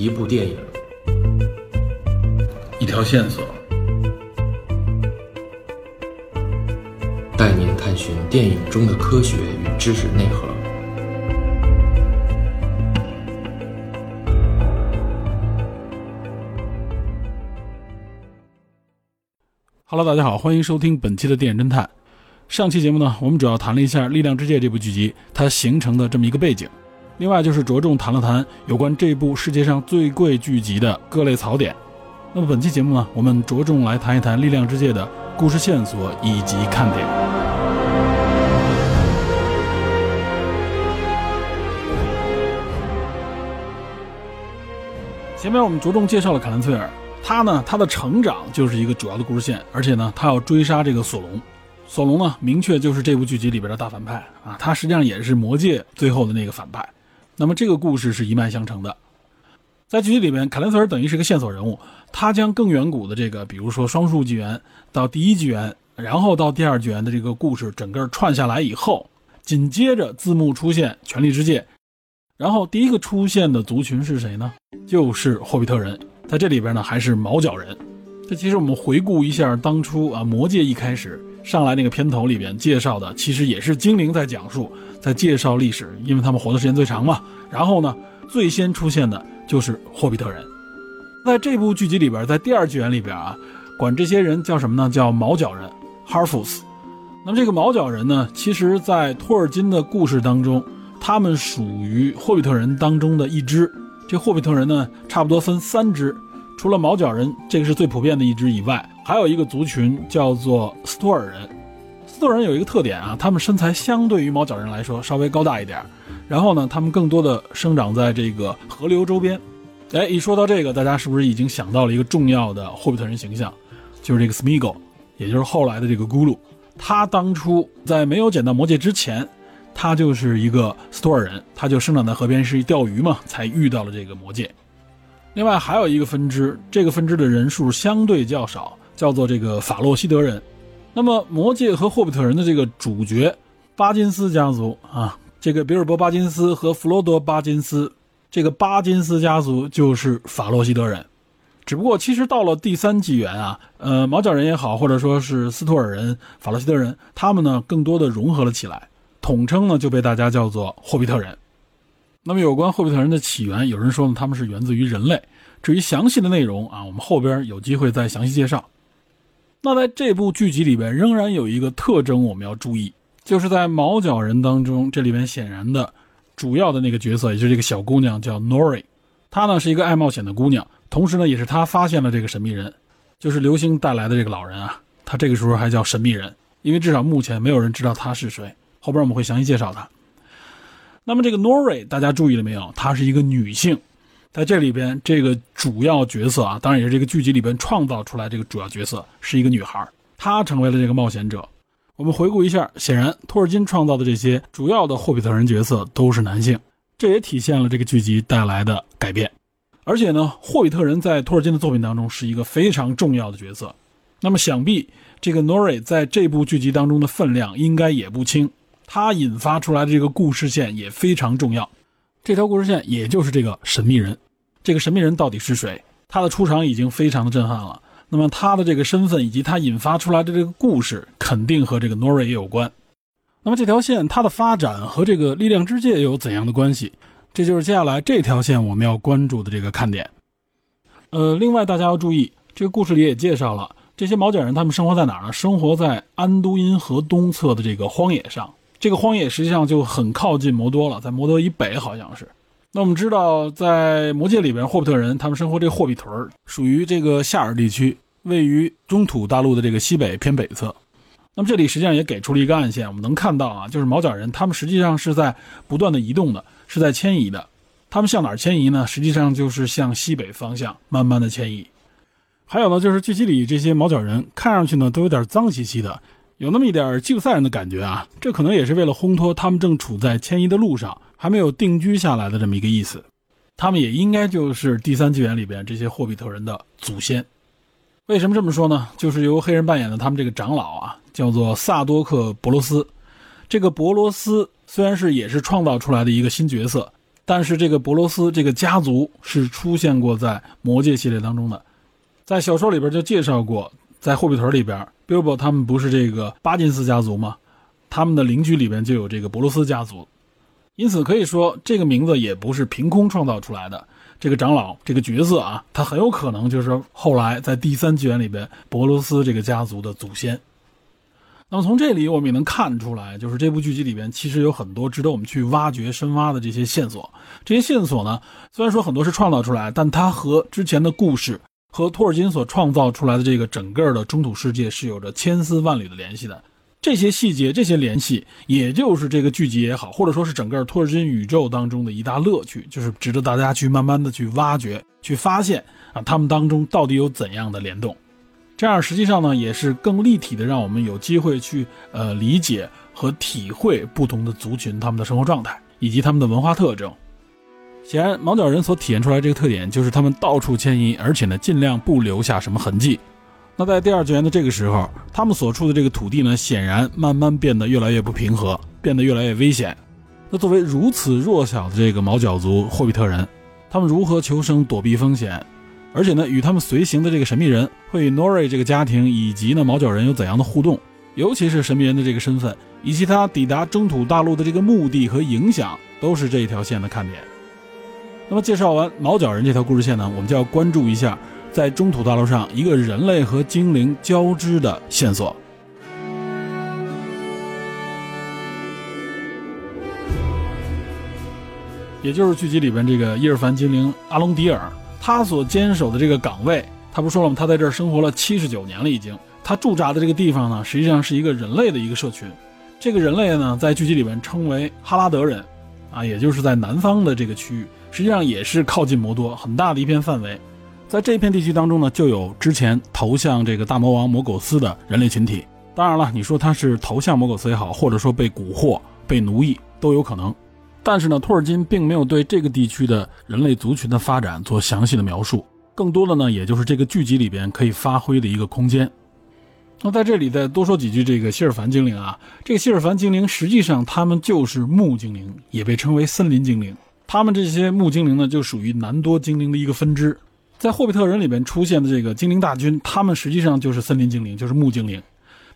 一部电影，一条线索，带您探寻电影中的科学与知识内核。Hello，大家好，欢迎收听本期的电影侦探。上期节目呢，我们主要谈了一下《力量之戒》这部剧集它形成的这么一个背景，另外就是着重谈了谈有关这部世界上最贵剧集的各类槽点。那么本期节目呢，我们着重来谈一谈《力量之戒》的故事线索以及看点。前面我们着重介绍了卡兰崔尔。他呢，他的成长就是一个主要的故事线，而且呢，他要追杀这个索隆。索隆呢，明确就是这部剧集里边的大反派啊，他实际上也是魔戒最后的那个反派。那么这个故事是一脉相承的。在剧集里面，凯兰瑟尔等于是个线索人物，他将更远古的这个，比如说双数纪元到第一纪元，然后到第二纪元的这个故事整个串下来以后，紧接着字幕出现《权力之戒》，然后第一个出现的族群是谁呢？就是霍比特人。在这里边呢，还是毛角人。这其实我们回顾一下当初啊，《魔戒》一开始上来那个片头里边介绍的，其实也是精灵在讲述，在介绍历史，因为他们活的时间最长嘛。然后呢，最先出现的就是霍比特人。在这部剧集里边，在第二纪元里边啊，管这些人叫什么呢？叫毛脚人 （Harfus）。那么这个毛脚人呢，其实在托尔金的故事当中，他们属于霍比特人当中的一支。这霍比特人呢，差不多分三支，除了毛脚人这个是最普遍的一支以外，还有一个族群叫做斯托尔人。斯托尔人有一个特点啊，他们身材相对于毛角人来说稍微高大一点，然后呢，他们更多的生长在这个河流周边。哎，一说到这个，大家是不是已经想到了一个重要的霍比特人形象，就是这个 Smeagol，也就是后来的这个咕噜。他当初在没有捡到魔戒之前。他就是一个斯托尔人，他就生长在河边，是钓鱼嘛，才遇到了这个魔戒。另外还有一个分支，这个分支的人数相对较少，叫做这个法洛西德人。那么魔戒和霍比特人的这个主角巴金斯家族啊，这个比尔博巴金斯和弗罗多巴金斯，这个巴金斯家族就是法洛西德人。只不过其实到了第三纪元啊，呃，毛角人也好，或者说是斯托尔人、法洛西德人，他们呢更多的融合了起来。统称呢就被大家叫做霍比特人。那么有关霍比特人的起源，有人说呢他们是源自于人类。至于详细的内容啊，我们后边有机会再详细介绍。那在这部剧集里边，仍然有一个特征我们要注意，就是在毛角人当中，这里边显然的主要的那个角色，也就是这个小姑娘叫 Nori。她呢是一个爱冒险的姑娘，同时呢也是她发现了这个神秘人，就是流星带来的这个老人啊。她这个时候还叫神秘人，因为至少目前没有人知道他是谁。后边我们会详细介绍她。那么这个 Nori，大家注意了没有？她是一个女性，在这里边这个主要角色啊，当然也是这个剧集里边创造出来这个主要角色是一个女孩，她成为了这个冒险者。我们回顾一下，显然托尔金创造的这些主要的霍比特人角色都是男性，这也体现了这个剧集带来的改变。而且呢，霍比特人在托尔金的作品当中是一个非常重要的角色。那么想必这个 Nori 在这部剧集当中的分量应该也不轻。他引发出来的这个故事线也非常重要，这条故事线也就是这个神秘人，这个神秘人到底是谁？他的出场已经非常的震撼了。那么他的这个身份以及他引发出来的这个故事，肯定和这个 Nori 也有关。那么这条线它的发展和这个力量之界有怎样的关系？这就是接下来这条线我们要关注的这个看点。呃，另外大家要注意，这个故事里也介绍了这些毛脚人他们生活在哪儿呢？生活在安都因河东侧的这个荒野上。这个荒野实际上就很靠近摩多了，在摩多以北好像是。那我们知道，在魔界里边，霍比特人他们生活这个霍比屯属于这个夏尔地区，位于中土大陆的这个西北偏北侧。那么这里实际上也给出了一个暗线，我们能看到啊，就是毛脚人他们实际上是在不断的移动的，是在迁移的。他们向哪儿迁移呢？实际上就是向西北方向慢慢的迁移。还有呢，就是剧集里这些毛脚人看上去呢都有点脏兮兮的。有那么一点吉普赛人的感觉啊，这可能也是为了烘托他们正处在迁移的路上，还没有定居下来的这么一个意思。他们也应该就是第三纪元里边这些霍比特人的祖先。为什么这么说呢？就是由黑人扮演的他们这个长老啊，叫做萨多克·博罗斯。这个博罗斯虽然是也是创造出来的一个新角色，但是这个博罗斯这个家族是出现过在魔戒系列当中的，在小说里边就介绍过，在霍比屯里边，Bilbo 他们不是这个巴金斯家族吗？他们的邻居里边就有这个博罗斯家族，因此可以说这个名字也不是凭空创造出来的。这个长老这个角色啊，他很有可能就是后来在第三纪元里边博罗斯这个家族的祖先。那么从这里我们也能看出来，就是这部剧集里边其实有很多值得我们去挖掘、深挖的这些线索。这些线索呢，虽然说很多是创造出来，但它和之前的故事和托尔金所创造出来的这个整个的中土世界是有着千丝万缕的联系的。这些细节、这些联系，也就是这个剧集也好，或者说是整个托尔金宇宙当中的一大乐趣，就是值得大家去慢慢的去挖掘、去发现啊，他们当中到底有怎样的联动。这样实际上呢，也是更立体的，让我们有机会去呃理解和体会不同的族群他们的生活状态以及他们的文化特征。显然，毛脚人所体现出来这个特点就是他们到处迁移，而且呢尽量不留下什么痕迹。那在第二纪元的这个时候，他们所处的这个土地呢，显然慢慢变得越来越不平和，变得越来越危险。那作为如此弱小的这个毛脚族霍比特人，他们如何求生、躲避风险？而且呢，与他们随行的这个神秘人会与 Nori 这个家庭以及呢毛脚人有怎样的互动？尤其是神秘人的这个身份，以及他抵达中土大陆的这个目的和影响，都是这一条线的看点。那么介绍完毛角人这条故事线呢，我们就要关注一下在中土大陆上一个人类和精灵交织的线索，也就是剧集里边这个伊尔凡精灵阿隆迪尔。他所坚守的这个岗位，他不说了吗？他在这儿生活了七十九年了，已经。他驻扎的这个地方呢，实际上是一个人类的一个社群。这个人类呢，在剧集里面称为哈拉德人，啊，也就是在南方的这个区域，实际上也是靠近摩多很大的一片范围。在这片地区当中呢，就有之前投向这个大魔王摩苟斯的人类群体。当然了，你说他是投向摩苟斯也好，或者说被蛊惑、被奴役都有可能。但是呢，托尔金并没有对这个地区的人类族群的发展做详细的描述，更多的呢，也就是这个剧集里边可以发挥的一个空间。那在这里再多说几句，这个希尔凡精灵啊，这个希尔凡精灵实际上他们就是木精灵，也被称为森林精灵。他们这些木精灵呢，就属于南多精灵的一个分支。在霍比特人里边出现的这个精灵大军，他们实际上就是森林精灵，就是木精灵。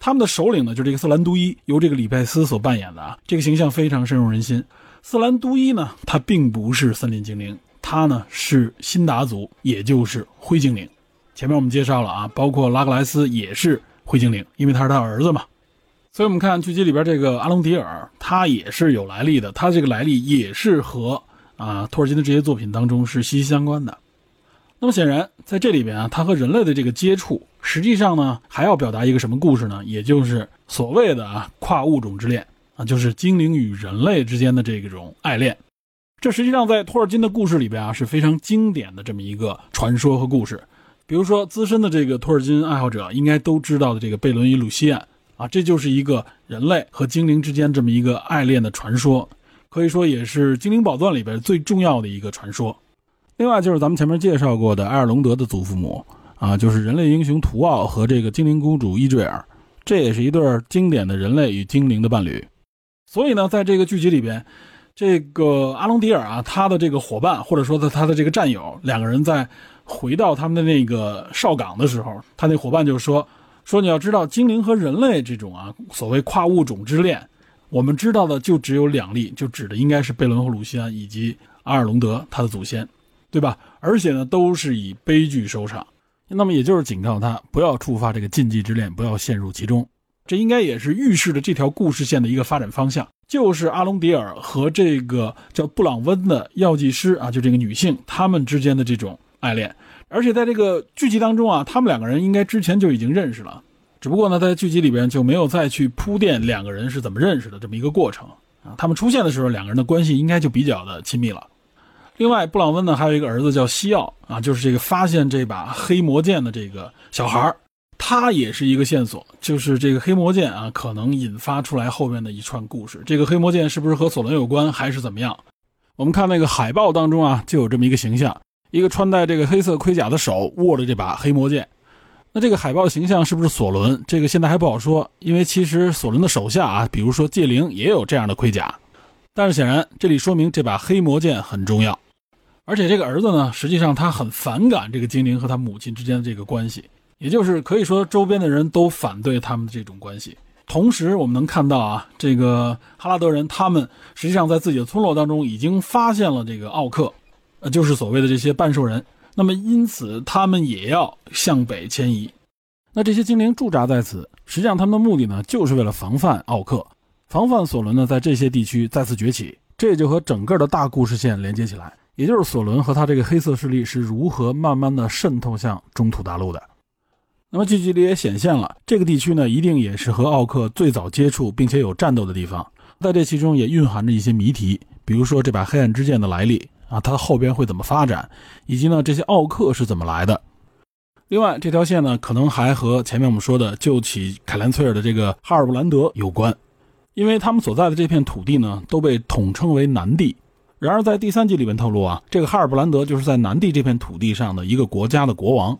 他们的首领呢，就是这个瑟兰都伊，由这个李拜斯所扮演的啊，这个形象非常深入人心。瑟兰都伊呢，他并不是森林精灵，他呢是辛达族，也就是灰精灵。前面我们介绍了啊，包括拉格莱斯也是灰精灵，因为他是他儿子嘛。所以我们看剧集里边这个阿隆迪尔，他也是有来历的，他这个来历也是和啊托尔金的这些作品当中是息息相关的。那么显然在这里边啊，他和人类的这个接触，实际上呢还要表达一个什么故事呢？也就是所谓的啊跨物种之恋。啊，就是精灵与人类之间的这种爱恋，这实际上在托尔金的故事里边啊是非常经典的这么一个传说和故事。比如说，资深的这个托尔金爱好者应该都知道的这个贝伦与鲁西安啊，这就是一个人类和精灵之间这么一个爱恋的传说，可以说也是精灵宝钻里边最重要的一个传说。另外就是咱们前面介绍过的埃尔隆德的祖父母啊，就是人类英雄图奥和这个精灵公主伊坠尔，这也是一对经典的人类与精灵的伴侣。所以呢，在这个剧集里边，这个阿隆迪尔啊，他的这个伙伴或者说他他的这个战友，两个人在回到他们的那个哨岗的时候，他那伙伴就说：“说你要知道，精灵和人类这种啊所谓跨物种之恋，我们知道的就只有两例，就指的应该是贝伦和鲁西安以及阿尔隆德他的祖先，对吧？而且呢，都是以悲剧收场。那么也就是警告他不要触发这个禁忌之恋，不要陷入其中。”这应该也是预示着这条故事线的一个发展方向，就是阿隆迪尔和这个叫布朗温的药剂师啊，就这个女性，他们之间的这种爱恋。而且在这个剧集当中啊，他们两个人应该之前就已经认识了，只不过呢，在剧集里边就没有再去铺垫两个人是怎么认识的这么一个过程啊。他们出现的时候，两个人的关系应该就比较的亲密了。另外，布朗温呢还有一个儿子叫西奥啊，就是这个发现这把黑魔剑的这个小孩儿。他也是一个线索，就是这个黑魔剑啊，可能引发出来后面的一串故事。这个黑魔剑是不是和索伦有关，还是怎么样？我们看那个海报当中啊，就有这么一个形象，一个穿戴这个黑色盔甲的手握着这把黑魔剑。那这个海豹的形象是不是索伦？这个现在还不好说，因为其实索伦的手下啊，比如说戒灵也有这样的盔甲。但是显然，这里说明这把黑魔剑很重要。而且这个儿子呢，实际上他很反感这个精灵和他母亲之间的这个关系，也就是可以说周边的人都反对他们的这种关系。同时，我们能看到啊，这个哈拉德人他们实际上在自己的村落当中已经发现了这个奥克，呃，就是所谓的这些半兽人。那么因此，他们也要向北迁移。那这些精灵驻扎在此，实际上他们的目的呢，就是为了防范奥克，防范索伦呢在这些地区再次崛起。这也就和整个的大故事线连接起来。也就是索伦和他这个黑色势力是如何慢慢的渗透向中土大陆的。那么剧集里也显现了，这个地区呢，一定也是和奥克最早接触并且有战斗的地方。在这其中也蕴含着一些谜题，比如说这把黑暗之剑的来历啊，它后边会怎么发展，以及呢这些奥克是怎么来的。另外，这条线呢，可能还和前面我们说的救起凯兰崔尔的这个哈尔布兰德有关，因为他们所在的这片土地呢，都被统称为南地。然而，在第三集里面透露啊，这个哈尔布兰德就是在南地这片土地上的一个国家的国王。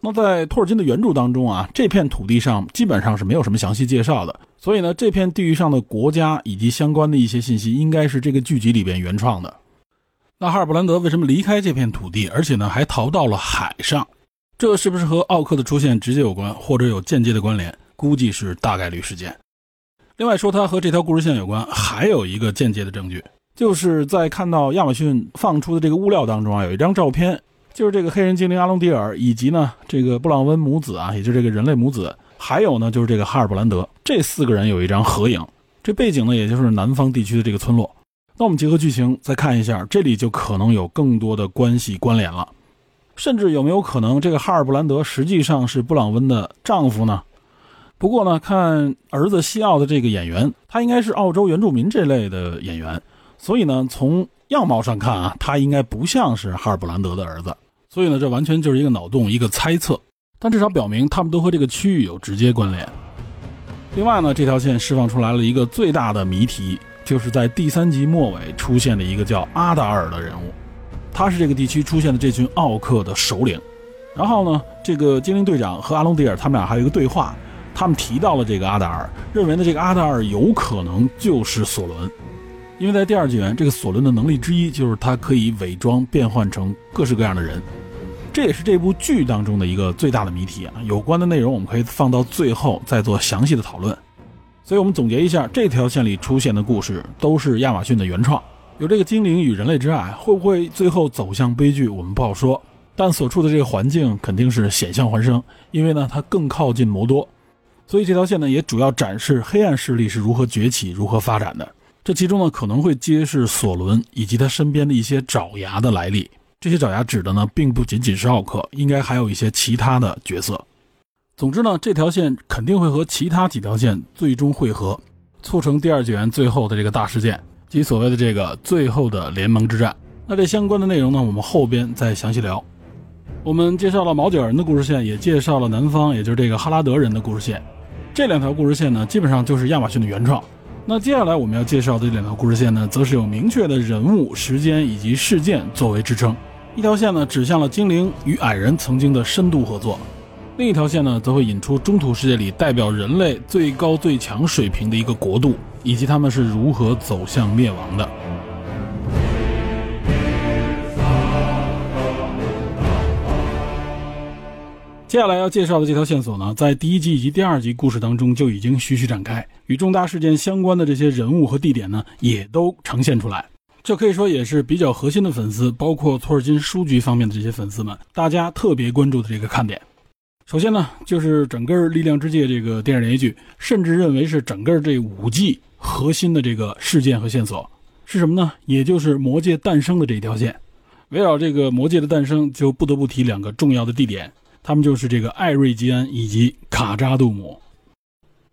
那在托尔金的原著当中啊，这片土地上基本上是没有什么详细介绍的。所以呢，这片地域上的国家以及相关的一些信息，应该是这个剧集里边原创的。那哈尔布兰德为什么离开这片土地，而且呢还逃到了海上？这是不是和奥克的出现直接有关，或者有间接的关联？估计是大概率事件。另外说，他和这条故事线有关，还有一个间接的证据。就是在看到亚马逊放出的这个物料当中啊，有一张照片，就是这个黑人精灵阿隆迪尔以及呢这个布朗温母子啊，也就是这个人类母子，还有呢就是这个哈尔布兰德这四个人有一张合影。这背景呢，也就是南方地区的这个村落。那我们结合剧情再看一下，这里就可能有更多的关系关联了，甚至有没有可能这个哈尔布兰德实际上是布朗温的丈夫呢？不过呢，看儿子西奥的这个演员，他应该是澳洲原住民这类的演员。所以呢，从样貌上看啊，他应该不像是哈尔布兰德的儿子。所以呢，这完全就是一个脑洞，一个猜测。但至少表明他们都和这个区域有直接关联。另外呢，这条线释放出来了一个最大的谜题，就是在第三集末尾出现的一个叫阿达尔的人物，他是这个地区出现的这群奥克的首领。然后呢，这个精灵队长和阿隆迪尔他们俩还有一个对话，他们提到了这个阿达尔，认为呢这个阿达尔有可能就是索伦。因为在第二纪元，这个索伦的能力之一就是他可以伪装变换成各式各样的人，这也是这部剧当中的一个最大的谜题啊。有关的内容我们可以放到最后再做详细的讨论。所以，我们总结一下，这条线里出现的故事都是亚马逊的原创。有这个精灵与人类之爱，会不会最后走向悲剧，我们不好说。但所处的这个环境肯定是险象环生，因为呢，它更靠近摩多，所以这条线呢，也主要展示黑暗势力是如何崛起、如何发展的。这其中呢，可能会揭示索伦以及他身边的一些爪牙的来历。这些爪牙指的呢，并不仅仅是奥克，应该还有一些其他的角色。总之呢，这条线肯定会和其他几条线最终汇合，促成第二纪元最后的这个大事件，即所谓的这个最后的联盟之战。那这相关的内容呢，我们后边再详细聊。我们介绍了毛角人的故事线，也介绍了南方，也就是这个哈拉德人的故事线。这两条故事线呢，基本上就是亚马逊的原创。那接下来我们要介绍的这两条故事线呢，则是有明确的人物、时间以及事件作为支撑。一条线呢，指向了精灵与矮人曾经的深度合作；另一条线呢，则会引出中土世界里代表人类最高最强水平的一个国度，以及他们是如何走向灭亡的。接下来要介绍的这条线索呢，在第一集以及第二集故事当中就已经徐徐展开，与重大事件相关的这些人物和地点呢，也都呈现出来。这可以说也是比较核心的粉丝，包括托尔金书局方面的这些粉丝们，大家特别关注的这个看点。首先呢，就是整个《力量之界》这个电视连续剧，甚至认为是整个这五季核心的这个事件和线索是什么呢？也就是魔界诞生的这一条线。围绕这个魔界的诞生，就不得不提两个重要的地点。他们就是这个艾瑞吉安以及卡扎杜姆。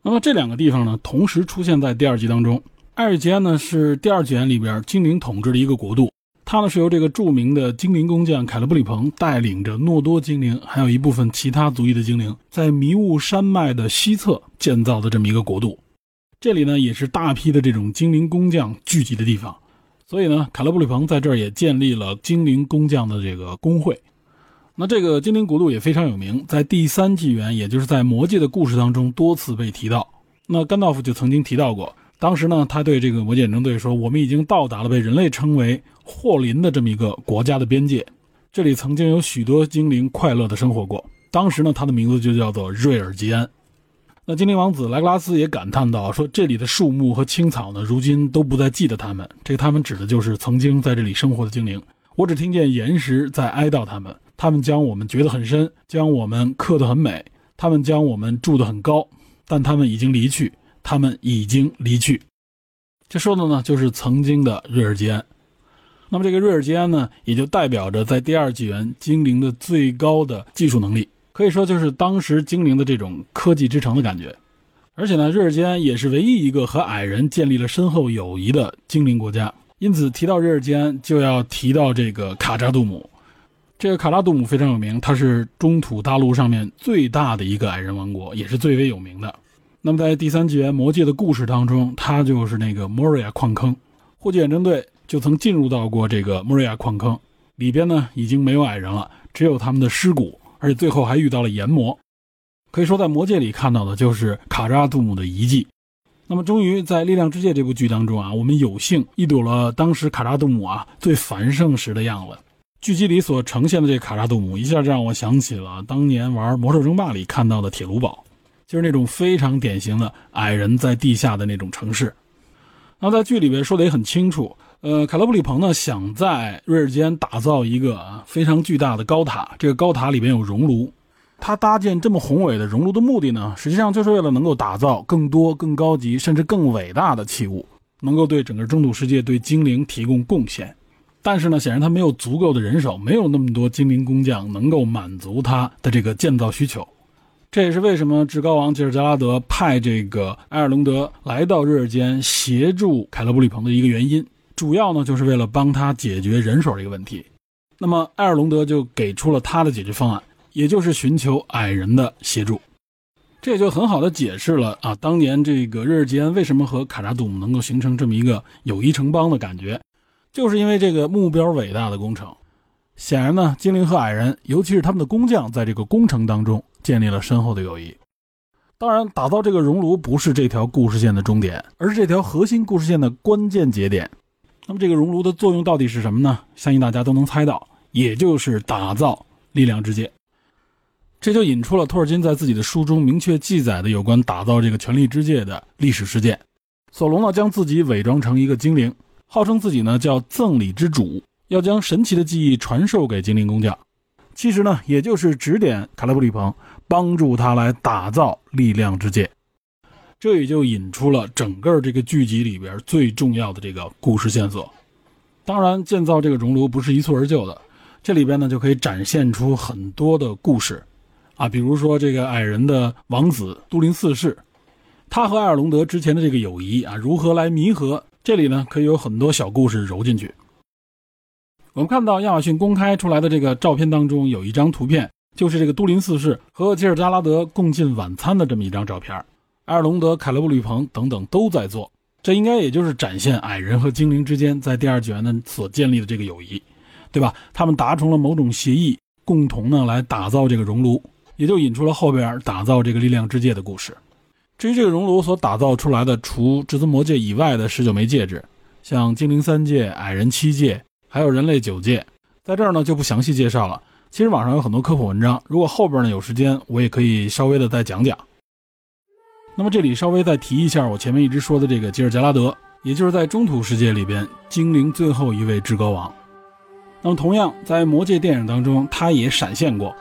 那么这两个地方呢，同时出现在第二集当中。艾瑞吉安呢是第二纪元里边精灵统治的一个国度，它呢是由这个著名的精灵工匠凯勒布里鹏带领着诺多精灵，还有一部分其他族裔的精灵，在迷雾山脉的西侧建造的这么一个国度。这里呢也是大批的这种精灵工匠聚集的地方，所以呢，凯勒布里鹏在这儿也建立了精灵工匠的这个工会。那这个精灵国度也非常有名，在第三纪元，也就是在魔界的故事当中多次被提到。那甘道夫就曾经提到过，当时呢，他对这个魔界远征队说：“我们已经到达了被人类称为霍林的这么一个国家的边界，这里曾经有许多精灵快乐的生活过。当时呢，他的名字就叫做瑞尔吉安。”那精灵王子莱格拉斯也感叹道：“说这里的树木和青草呢，如今都不再记得他们。这个他们指的就是曾经在这里生活的精灵。我只听见岩石在哀悼他们，他们将我们掘得很深，将我们刻得很美，他们将我们筑得很高，但他们已经离去。”他们已经离去，这说的呢就是曾经的瑞尔吉安。那么这个瑞尔吉安呢，也就代表着在第二纪元精灵的最高的技术能力，可以说就是当时精灵的这种科技之城的感觉。而且呢，瑞尔吉安也是唯一一个和矮人建立了深厚友谊的精灵国家。因此提到瑞尔吉安，就要提到这个卡扎杜姆。这个卡扎杜姆非常有名，它是中土大陆上面最大的一个矮人王国，也是最为有名的。那么，在第三纪元魔界的故事当中，它就是那个莫瑞亚矿坑，霍界远征队就曾进入到过这个莫瑞亚矿坑，里边呢已经没有矮人了，只有他们的尸骨，而且最后还遇到了炎魔，可以说在魔界里看到的就是卡扎杜姆的遗迹。那么，终于在《力量之戒》这部剧当中啊，我们有幸一睹了当时卡扎杜姆啊最繁盛时的样子。剧集里所呈现的这卡扎杜姆，一下就让我想起了当年玩《魔兽争霸》里看到的铁炉堡。就是那种非常典型的矮人在地下的那种城市。那在剧里边说的也很清楚，呃，凯勒布里鹏呢想在瑞尔间打造一个啊非常巨大的高塔，这个高塔里边有熔炉。他搭建这么宏伟的熔炉的目的呢，实际上就是为了能够打造更多、更高级甚至更伟大的器物，能够对整个中土世界、对精灵提供贡献。但是呢，显然他没有足够的人手，没有那么多精灵工匠能够满足他的这个建造需求。这也是为什么至高王吉尔加拉德派这个埃尔隆德来到瑞尔间协助凯勒布里鹏的一个原因，主要呢就是为了帮他解决人手这个问题。那么埃尔隆德就给出了他的解决方案，也就是寻求矮人的协助。这也就很好的解释了啊，当年这个瑞尔间为什么和卡扎杜姆能够形成这么一个友谊城邦的感觉，就是因为这个目标伟大的工程。显然呢，精灵和矮人，尤其是他们的工匠，在这个工程当中。建立了深厚的友谊。当然，打造这个熔炉不是这条故事线的终点，而是这条核心故事线的关键节点。那么，这个熔炉的作用到底是什么呢？相信大家都能猜到，也就是打造力量之界。这就引出了托尔金在自己的书中明确记载的有关打造这个权力之戒的历史事件。索隆呢，将自己伪装成一个精灵，号称自己呢叫赠礼之主，要将神奇的记忆传授给精灵工匠。其实呢，也就是指点卡拉布里鹏，帮助他来打造力量之戒，这也就引出了整个这个剧集里边最重要的这个故事线索。当然，建造这个熔炉不是一蹴而就的，这里边呢就可以展现出很多的故事，啊，比如说这个矮人的王子都灵四世，他和埃尔隆德之前的这个友谊啊，如何来弥合？这里呢可以有很多小故事揉进去。我们看到亚马逊公开出来的这个照片当中，有一张图片，就是这个都灵四世和吉尔加拉德共进晚餐的这么一张照片。埃尔隆德、凯勒布吕鹏等等都在做，这应该也就是展现矮人和精灵之间在第二纪元呢所建立的这个友谊，对吧？他们达成了某种协议，共同呢来打造这个熔炉，也就引出了后边打造这个力量之戒的故事。至于这个熔炉所打造出来的，除至尊魔戒以外的十九枚戒指，像精灵三戒、矮人七戒。还有人类九界，在这儿呢就不详细介绍了。其实网上有很多科普文章，如果后边呢有时间，我也可以稍微的再讲讲。那么这里稍微再提一下，我前面一直说的这个吉尔加拉德，也就是在中土世界里边精灵最后一位至高王。那么同样在魔界电影当中，他也闪现过，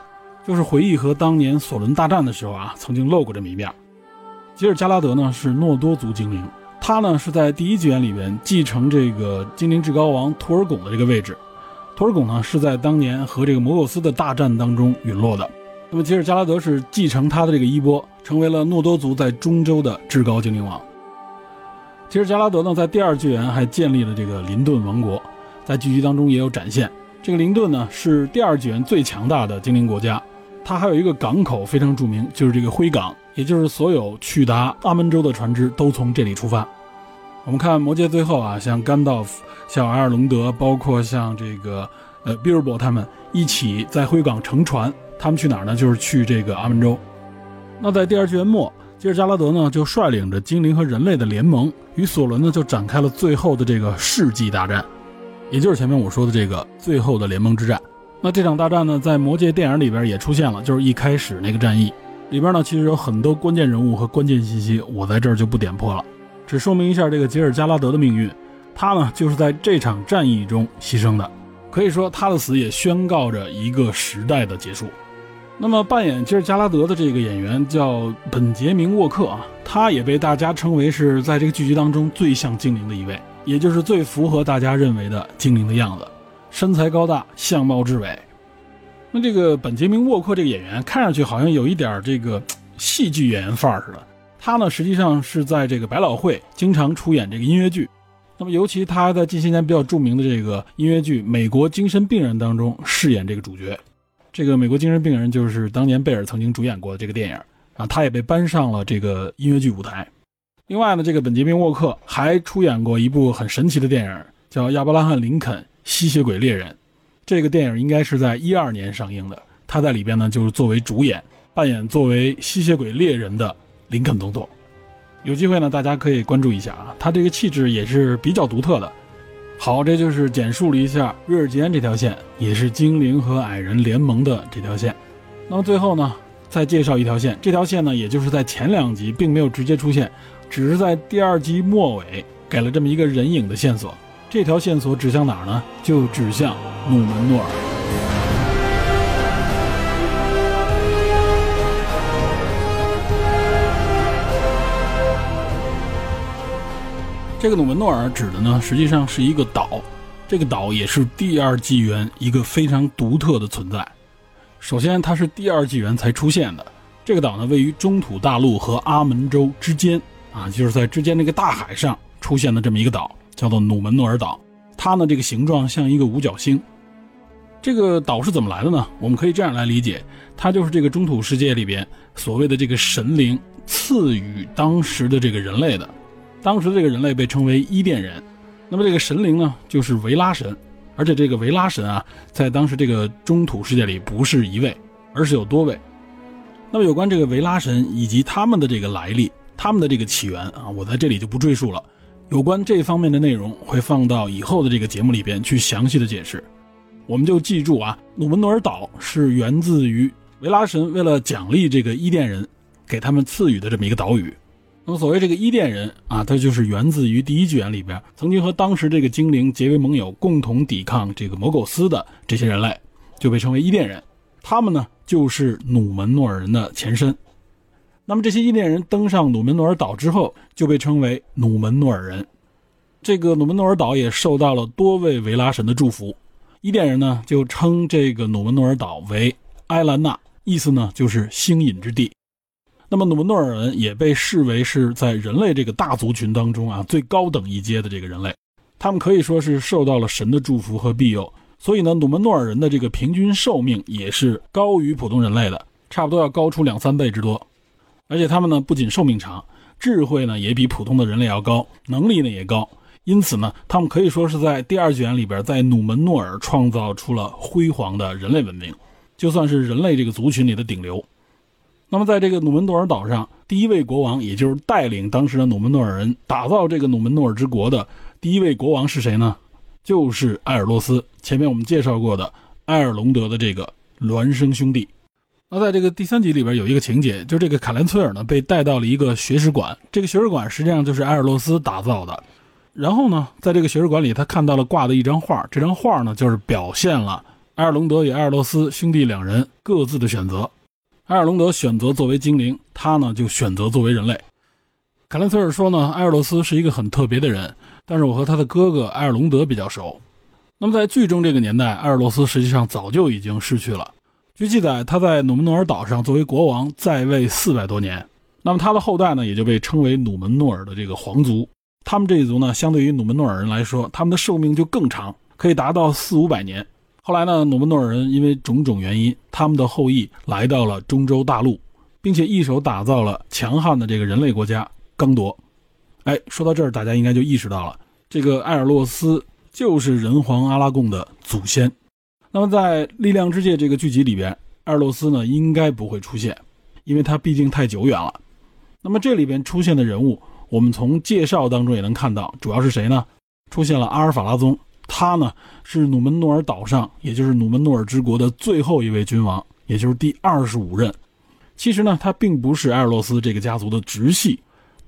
就是回忆和当年索伦大战的时候啊，曾经露过这么一面。吉尔加拉德呢是诺多族精灵。他呢是在第一纪元里边继承这个精灵至高王图尔贡的这个位置。图尔贡呢是在当年和这个摩洛斯的大战当中陨落的。那么吉尔加拉德是继承他的这个衣钵，成为了诺多族在中州的至高精灵王。吉尔加拉德呢在第二纪元还建立了这个林顿王国，在剧集当中也有展现。这个林顿呢是第二纪元最强大的精灵国家，它还有一个港口非常著名，就是这个灰港。也就是所有去达阿门州的船只都从这里出发。我们看魔戒最后啊，像甘道夫、像埃尔隆德，包括像这个呃比尔博他们一起在灰港乘船，他们去哪儿呢？就是去这个阿门州。那在第二纪元末，吉尔加拉德呢就率领着精灵和人类的联盟，与索伦呢就展开了最后的这个世纪大战，也就是前面我说的这个最后的联盟之战。那这场大战呢，在魔戒电影里边也出现了，就是一开始那个战役里边呢，其实有很多关键人物和关键信息，我在这儿就不点破了，只说明一下这个吉尔加拉德的命运。他呢就是在这场战役中牺牲的，可以说他的死也宣告着一个时代的结束。那么扮演吉尔加拉德的这个演员叫本杰明沃克啊，他也被大家称为是在这个剧集当中最像精灵的一位，也就是最符合大家认为的精灵的样子，身材高大，相貌之伟。那这个本杰明沃克这个演员看上去好像有一点这个戏剧演员范儿似的，他呢实际上是在这个百老汇经常出演这个音乐剧。那么，尤其他在近些年比较著名的这个音乐剧《美国精神病人》当中饰演这个主角。这个《美国精神病人》就是当年贝尔曾经主演过的这个电影啊，他也被搬上了这个音乐剧舞台。另外呢，这个本杰明·沃克还出演过一部很神奇的电影，叫《亚伯拉罕·林肯：吸血鬼猎人》。这个电影应该是在一二年上映的。他在里边呢，就是作为主演，扮演作为吸血鬼猎人的林肯总统。有机会呢，大家可以关注一下啊，他这个气质也是比较独特的。好，这就是简述了一下瑞尔吉安这条线，也是精灵和矮人联盟的这条线。那么最后呢，再介绍一条线，这条线呢，也就是在前两集并没有直接出现，只是在第二集末尾给了这么一个人影的线索。这条线索指向哪儿呢？就指向努门诺尔。这个努门诺尔指的呢，实际上是一个岛，这个岛也是第二纪元一个非常独特的存在。首先，它是第二纪元才出现的。这个岛呢，位于中土大陆和阿门洲之间，啊，就是在之间那个大海上出现的这么一个岛，叫做努门诺尔岛。它呢，这个形状像一个五角星。这个岛是怎么来的呢？我们可以这样来理解，它就是这个中土世界里边所谓的这个神灵赐予当时的这个人类的。当时这个人类被称为伊甸人，那么这个神灵呢，就是维拉神，而且这个维拉神啊，在当时这个中土世界里不是一位，而是有多位。那么有关这个维拉神以及他们的这个来历、他们的这个起源啊，我在这里就不赘述了。有关这方面的内容会放到以后的这个节目里边去详细的解释。我们就记住啊，努门诺尔岛是源自于维拉神为了奖励这个伊甸人，给他们赐予的这么一个岛屿。那么，所谓这个伊甸人啊，他就是源自于第一纪元里边曾经和当时这个精灵结为盟友，共同抵抗这个魔苟斯的这些人类，就被称为伊甸人。他们呢，就是努门诺尔人的前身。那么，这些伊甸人登上努门诺尔岛之后，就被称为努门诺尔人。这个努门诺尔岛也受到了多位维拉神的祝福。伊甸人呢，就称这个努门诺尔岛为埃兰纳，意思呢就是星隐之地。那么努门诺尔人也被视为是在人类这个大族群当中啊最高等一阶的这个人类，他们可以说是受到了神的祝福和庇佑，所以呢，努门诺尔人的这个平均寿命也是高于普通人类的，差不多要高出两三倍之多。而且他们呢不仅寿命长，智慧呢也比普通的人类要高，能力呢也高，因此呢，他们可以说是在第二卷里边，在努门诺尔创造出了辉煌的人类文明，就算是人类这个族群里的顶流。那么，在这个努门诺尔岛上，第一位国王，也就是带领当时的努门诺尔人打造这个努门诺尔之国的第一位国王是谁呢？就是埃尔洛斯。前面我们介绍过的埃尔隆德的这个孪生兄弟。那在这个第三集里边有一个情节，就这个卡兰崔尔呢被带到了一个学士馆，这个学士馆实际上就是埃尔洛斯打造的。然后呢，在这个学士馆里，他看到了挂的一张画，这张画呢就是表现了埃尔隆德与埃尔洛斯兄弟两人各自的选择。埃尔隆德选择作为精灵，他呢就选择作为人类。卡兰崔尔说呢，埃尔罗斯是一个很特别的人，但是我和他的哥哥埃尔隆德比较熟。那么在剧中这个年代，埃尔罗斯实际上早就已经逝去了。据记载，他在努门诺尔岛上作为国王在位四百多年。那么他的后代呢，也就被称为努门诺尔的这个皇族。他们这一族呢，相对于努门诺尔人来说，他们的寿命就更长，可以达到四五百年。后来呢，努门诺尔人因为种种原因，他们的后裔来到了中洲大陆，并且一手打造了强悍的这个人类国家刚铎。哎，说到这儿，大家应该就意识到了，这个埃尔洛斯就是人皇阿拉贡的祖先。那么在《力量之界》这个剧集里边，埃尔洛斯呢应该不会出现，因为他毕竟太久远了。那么这里边出现的人物，我们从介绍当中也能看到，主要是谁呢？出现了阿尔法拉宗，他呢是努门诺尔岛上，也就是努门诺尔之国的最后一位君王，也就是第二十五任。其实呢，他并不是埃尔洛斯这个家族的直系。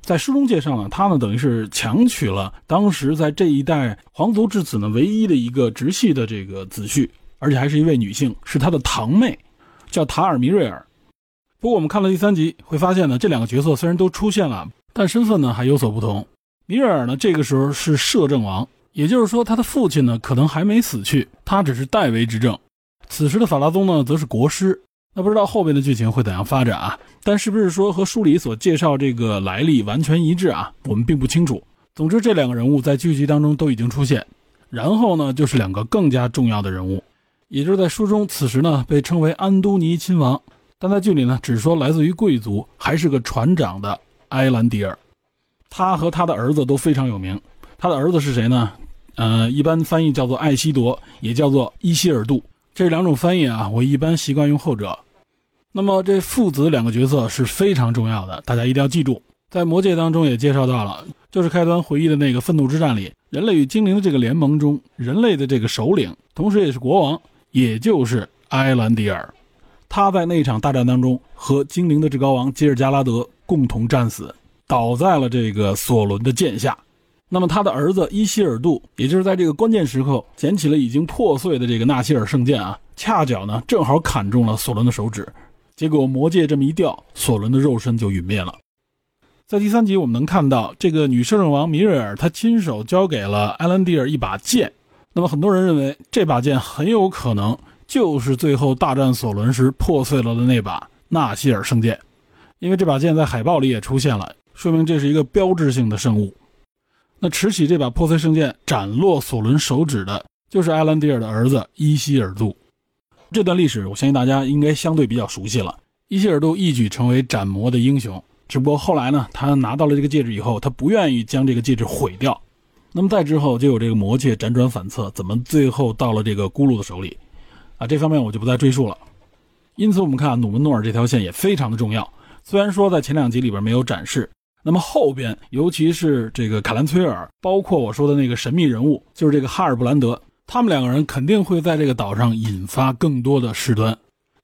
在书中介绍呢，他呢等于是强娶了当时在这一代皇族至此呢唯一的一个直系的这个子婿，而且还是一位女性，是他的堂妹，叫塔尔米瑞尔。不过我们看了第三集，会发现呢，这两个角色虽然都出现了，但身份呢还有所不同。米瑞尔呢这个时候是摄政王，也就是说他的父亲呢可能还没死去，他只是代为执政。此时的法拉宗呢则是国师。那不知道后边的剧情会怎样发展啊？但是不是说和书里所介绍这个来历完全一致啊？我们并不清楚。总之，这两个人物在剧集当中都已经出现。然后呢，就是两个更加重要的人物，也就是在书中此时呢被称为安都尼亲王，但在剧里呢只说来自于贵族，还是个船长的埃兰迪尔。他和他的儿子都非常有名。他的儿子是谁呢？呃，一般翻译叫做艾希铎，也叫做伊希尔杜。这两种翻译啊，我一般习惯用后者。那么这父子两个角色是非常重要的，大家一定要记住。在魔戒当中也介绍到了，就是开端回忆的那个愤怒之战里，人类与精灵的这个联盟中，人类的这个首领，同时也是国王，也就是埃兰迪尔。他在那场大战当中和精灵的至高王吉尔加拉德共同战死，倒在了这个索伦的剑下。那么他的儿子伊希尔杜，也就是在这个关键时刻捡起了已经破碎的这个纳希尔圣剑啊，恰巧呢正好砍中了索伦的手指，结果魔戒这么一掉，索伦的肉身就陨灭了。在第三集我们能看到，这个女摄政王米瑞尔她亲手交给了艾兰蒂尔一把剑，那么很多人认为这把剑很有可能就是最后大战索伦时破碎了的那把纳希尔圣剑，因为这把剑在海报里也出现了，说明这是一个标志性的圣物。那持起这把破碎圣剑斩落索伦手指的，就是艾兰迪尔的儿子伊希尔杜。这段历史，我相信大家应该相对比较熟悉了。伊希尔杜一举成为斩魔的英雄，只不过后来呢，他拿到了这个戒指以后，他不愿意将这个戒指毁掉。那么再之后，就有这个魔戒辗转反侧，怎么最后到了这个咕噜的手里？啊，这方面我就不再赘述了。因此，我们看努门诺尔这条线也非常的重要。虽然说在前两集里边没有展示。那么后边，尤其是这个卡兰崔尔，包括我说的那个神秘人物，就是这个哈尔布兰德，他们两个人肯定会在这个岛上引发更多的事端，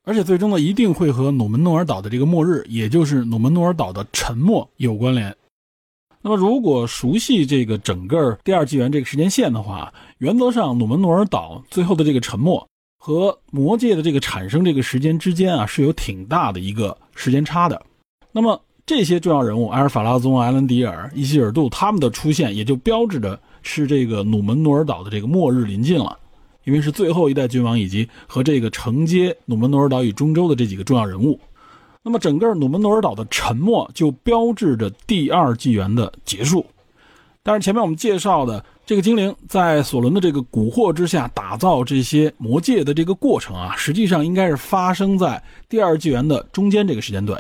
而且最终呢，一定会和努门诺尔岛的这个末日，也就是努门诺尔岛的沉没有关联。那么，如果熟悉这个整个第二纪元这个时间线的话，原则上努门诺尔岛最后的这个沉没和魔界的这个产生这个时间之间啊，是有挺大的一个时间差的。那么。这些重要人物，埃尔法拉宗、埃兰迪尔、伊希尔杜，他们的出现也就标志着是这个努门诺尔岛的这个末日临近了，因为是最后一代君王以及和这个承接努门诺尔岛与中州的这几个重要人物。那么，整个努门诺尔岛的沉没就标志着第二纪元的结束。但是前面我们介绍的这个精灵在索伦的这个蛊惑之下打造这些魔戒的这个过程啊，实际上应该是发生在第二纪元的中间这个时间段。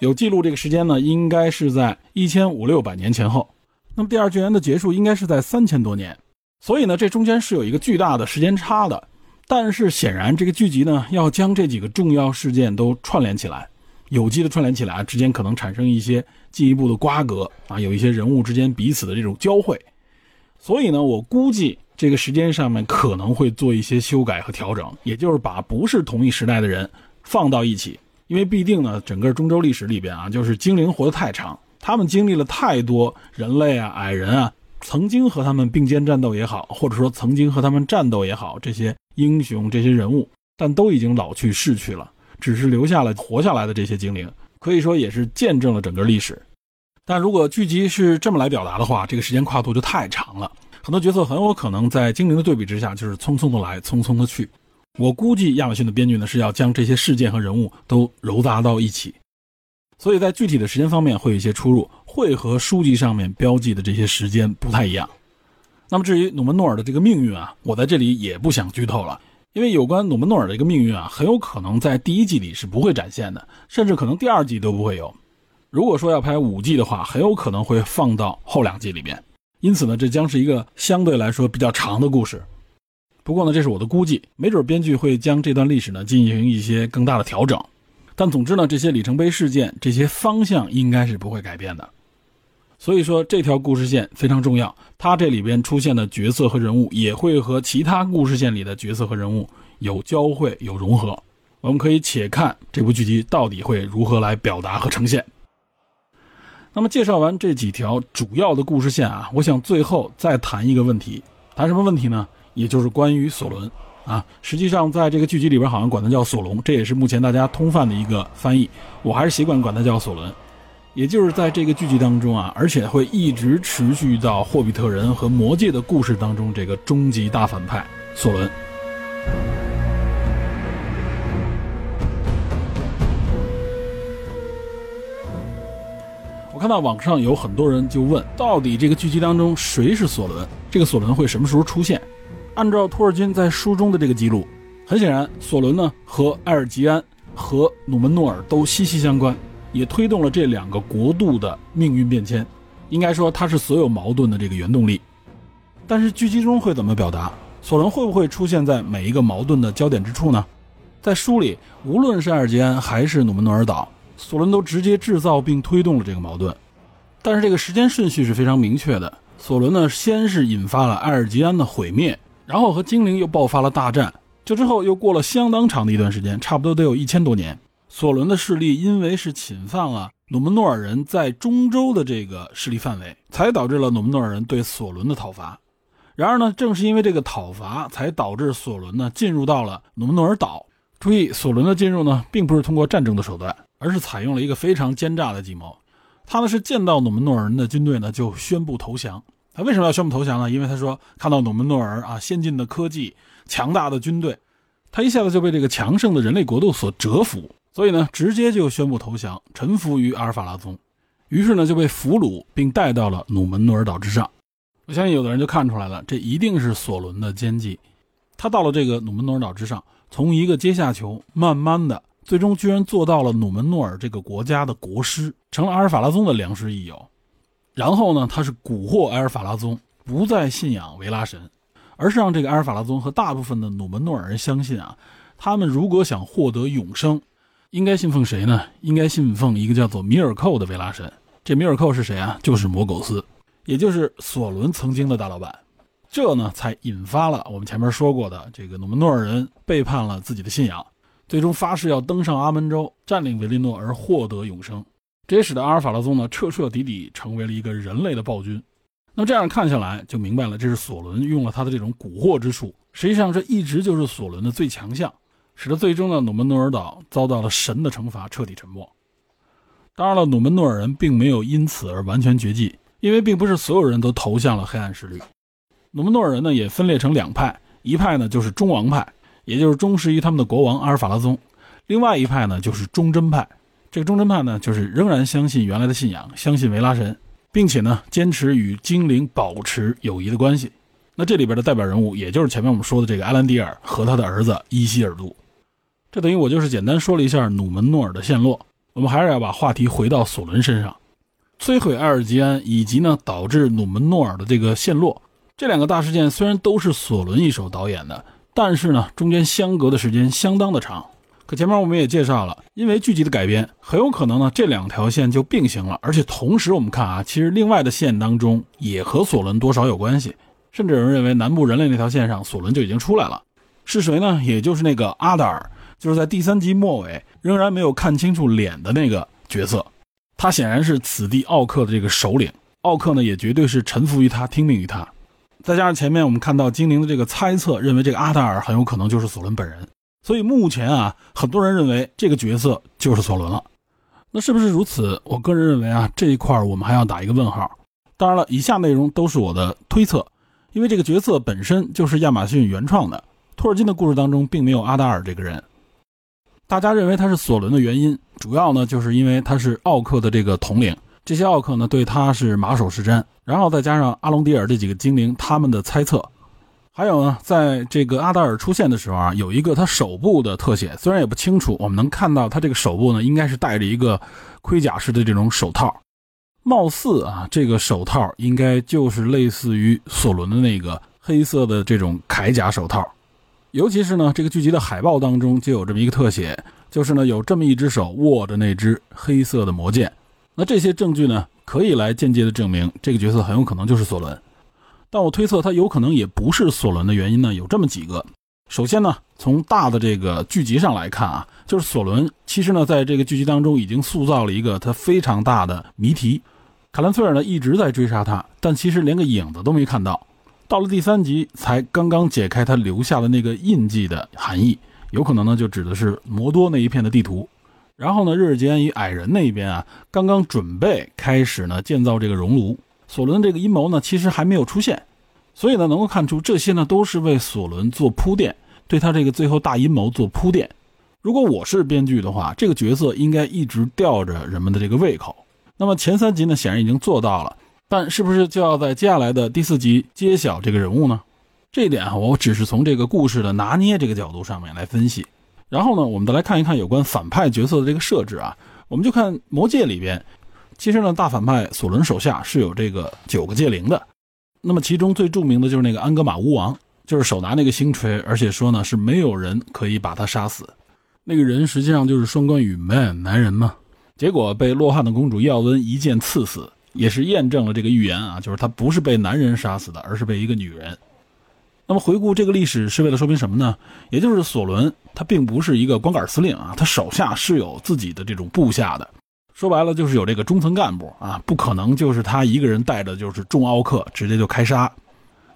有记录，这个时间呢，应该是在一千五六百年前后。那么第二纪元的结束应该是在三千多年，所以呢，这中间是有一个巨大的时间差的。但是显然，这个剧集呢，要将这几个重要事件都串联起来，有机的串联起来，之间可能产生一些进一步的瓜葛啊，有一些人物之间彼此的这种交汇。所以呢，我估计这个时间上面可能会做一些修改和调整，也就是把不是同一时代的人放到一起。因为必定呢，整个中州历史里边啊，就是精灵活得太长，他们经历了太多人类啊、矮人啊，曾经和他们并肩战斗也好，或者说曾经和他们战斗也好，这些英雄、这些人物，但都已经老去逝去了，只是留下了活下来的这些精灵，可以说也是见证了整个历史。但如果剧集是这么来表达的话，这个时间跨度就太长了，很多角色很有可能在精灵的对比之下，就是匆匆的来，匆匆的去。我估计亚马逊的编剧呢是要将这些事件和人物都糅杂到一起，所以在具体的时间方面会有一些出入，会和书籍上面标记的这些时间不太一样。那么至于努门诺尔的这个命运啊，我在这里也不想剧透了，因为有关努门诺尔的一个命运啊，很有可能在第一季里是不会展现的，甚至可能第二季都不会有。如果说要拍五季的话，很有可能会放到后两季里面，因此呢，这将是一个相对来说比较长的故事。不过呢，这是我的估计，没准编剧会将这段历史呢进行一些更大的调整。但总之呢，这些里程碑事件，这些方向应该是不会改变的。所以说，这条故事线非常重要，它这里边出现的角色和人物也会和其他故事线里的角色和人物有交汇、有融合。我们可以且看这部剧集到底会如何来表达和呈现。那么，介绍完这几条主要的故事线啊，我想最后再谈一个问题，谈什么问题呢？也就是关于索伦啊。实际上，在这个剧集里边，好像管它叫索隆，这也是目前大家通泛的一个翻译。我还是习惯管它叫索伦。也就是在这个剧集当中啊，而且会一直持续到霍比特人和魔戒的故事当中，这个终极大反派索伦。我看到网上有很多人就问，到底这个剧集当中谁是索伦？这个索伦会什么时候出现？按照托尔金在书中的这个记录，很显然，索伦呢和埃尔吉安和努门诺尔都息息相关。也推动了这两个国度的命运变迁，应该说它是所有矛盾的这个原动力。但是剧集中会怎么表达？索伦会不会出现在每一个矛盾的焦点之处呢？在书里，无论是埃尔吉安还是努门诺尔岛，索伦都直接制造并推动了这个矛盾。但是这个时间顺序是非常明确的。索伦呢，先是引发了埃尔吉安的毁灭，然后和精灵又爆发了大战，这之后又过了相当长的一段时间，差不多得有一千多年。索伦的势力因为是侵犯了努门诺尔人在中州的这个势力范围，才导致了努门诺尔人对索伦的讨伐。然而呢，正是因为这个讨伐，才导致索伦呢进入到了努门诺尔岛。注意，索伦的进入呢，并不是通过战争的手段，而是采用了一个非常奸诈的计谋。他呢是见到努门诺尔人的军队呢，就宣布投降。他为什么要宣布投降呢？因为他说看到努门诺尔啊先进的科技、强大的军队，他一下子就被这个强盛的人类国度所折服。所以呢，直接就宣布投降，臣服于阿尔法拉宗。于是呢，就被俘虏并带到了努门诺尔岛之上。我相信有的人就看出来了，这一定是索伦的奸计。他到了这个努门诺尔岛之上，从一个阶下囚，慢慢的，最终居然做到了努门诺尔这个国家的国师，成了阿尔法拉宗的良师益友。然后呢，他是蛊惑阿尔法拉宗不再信仰维拉神，而是让这个阿尔法拉宗和大部分的努门诺尔人相信啊，他们如果想获得永生。应该信奉谁呢？应该信奉一个叫做米尔寇的维拉神。这米尔寇是谁啊？就是摩苟斯，也就是索伦曾经的大老板。这呢，才引发了我们前面说过的这个努门诺尔人背叛了自己的信仰，最终发誓要登上阿门州，占领维利诺而获得永生。这也使得阿尔法拉宗呢彻彻底底成为了一个人类的暴君。那么这样看下来，就明白了，这是索伦用了他的这种蛊惑之术。实际上，这一直就是索伦的最强项。使得最终呢，努门诺尔岛遭到了神的惩罚，彻底沉没。当然了，努门诺尔人并没有因此而完全绝迹，因为并不是所有人都投向了黑暗势力。努门诺尔人呢也分裂成两派，一派呢就是忠王派，也就是忠实于他们的国王阿尔法拉宗；另外一派呢就是忠贞派。这个忠贞派呢，就是仍然相信原来的信仰，相信维拉神，并且呢坚持与精灵保持友谊的关系。那这里边的代表人物，也就是前面我们说的这个埃兰迪尔和他的儿子伊希尔杜。这等于我就是简单说了一下努门诺尔的陷落，我们还是要把话题回到索伦身上，摧毁埃尔吉安以及呢导致努门诺尔的这个陷落，这两个大事件虽然都是索伦一手导演的，但是呢中间相隔的时间相当的长。可前面我们也介绍了，因为剧集的改编，很有可能呢这两条线就并行了，而且同时我们看啊，其实另外的线当中也和索伦多少有关系，甚至有人认为南部人类那条线上索伦就已经出来了，是谁呢？也就是那个阿达尔。就是在第三集末尾仍然没有看清楚脸的那个角色，他显然是此地奥克的这个首领，奥克呢也绝对是臣服于他，听命于他。再加上前面我们看到精灵的这个猜测，认为这个阿达尔很有可能就是索伦本人，所以目前啊，很多人认为这个角色就是索伦了。那是不是如此？我个人认为啊，这一块我们还要打一个问号。当然了，以下内容都是我的推测，因为这个角色本身就是亚马逊原创的，托尔金的故事当中并没有阿达尔这个人。大家认为他是索伦的原因，主要呢就是因为他是奥克的这个统领，这些奥克呢对他是马首是瞻，然后再加上阿隆迪尔这几个精灵他们的猜测，还有呢，在这个阿达尔出现的时候啊，有一个他手部的特写，虽然也不清楚，我们能看到他这个手部呢应该是戴着一个盔甲式的这种手套，貌似啊这个手套应该就是类似于索伦的那个黑色的这种铠甲手套。尤其是呢，这个剧集的海报当中就有这么一个特写，就是呢有这么一只手握着那只黑色的魔剑。那这些证据呢，可以来间接的证明这个角色很有可能就是索伦。但我推测他有可能也不是索伦的原因呢，有这么几个。首先呢，从大的这个剧集上来看啊，就是索伦其实呢，在这个剧集当中已经塑造了一个他非常大的谜题。卡兰崔尔呢一直在追杀他，但其实连个影子都没看到。到了第三集才刚刚解开他留下的那个印记的含义，有可能呢就指的是摩多那一片的地图。然后呢，日尔吉安与矮人那边啊，刚刚准备开始呢建造这个熔炉。索伦的这个阴谋呢，其实还没有出现。所以呢，能够看出这些呢都是为索伦做铺垫，对他这个最后大阴谋做铺垫。如果我是编剧的话，这个角色应该一直吊着人们的这个胃口。那么前三集呢，显然已经做到了，但是不是就要在接下来的第四集揭晓这个人物呢？这一点啊，我只是从这个故事的拿捏这个角度上面来分析。然后呢，我们再来看一看有关反派角色的这个设置啊。我们就看《魔戒》里边，其实呢，大反派索伦手下是有这个九个戒灵的。那么其中最著名的就是那个安格玛巫王，就是手拿那个星锤，而且说呢是没有人可以把他杀死。那个人实际上就是双关语 man 男人嘛。结果被洛汗的公主耀温一剑刺死，也是验证了这个预言啊，就是他不是被男人杀死的，而是被一个女人。那么回顾这个历史是为了说明什么呢？也就是索伦他并不是一个光杆司令啊，他手下是有自己的这种部下的。说白了就是有这个中层干部啊，不可能就是他一个人带着就是众奥克直接就开杀。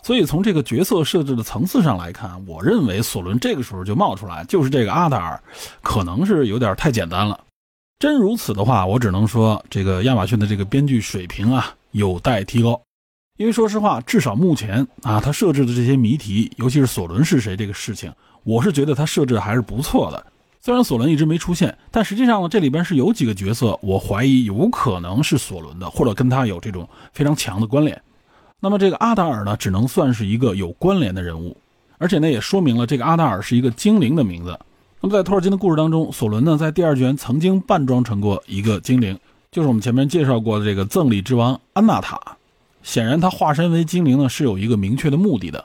所以从这个角色设置的层次上来看，我认为索伦这个时候就冒出来就是这个阿达尔，可能是有点太简单了。真如此的话，我只能说这个亚马逊的这个编剧水平啊有待提高。因为说实话，至少目前啊他设置的这些谜题，尤其是索伦是谁这个事情，我是觉得他设置还是不错的。虽然索伦一直没出现，但实际上呢，这里边是有几个角色，我怀疑有可能是索伦的，或者跟他有这种非常强的关联。那么这个阿达尔呢，只能算是一个有关联的人物，而且呢，也说明了这个阿达尔是一个精灵的名字。那么在托尔金的故事当中，索伦呢，在第二卷曾经扮装成过一个精灵，就是我们前面介绍过的这个赠礼之王安娜塔。显然，他化身为精灵呢，是有一个明确的目的的。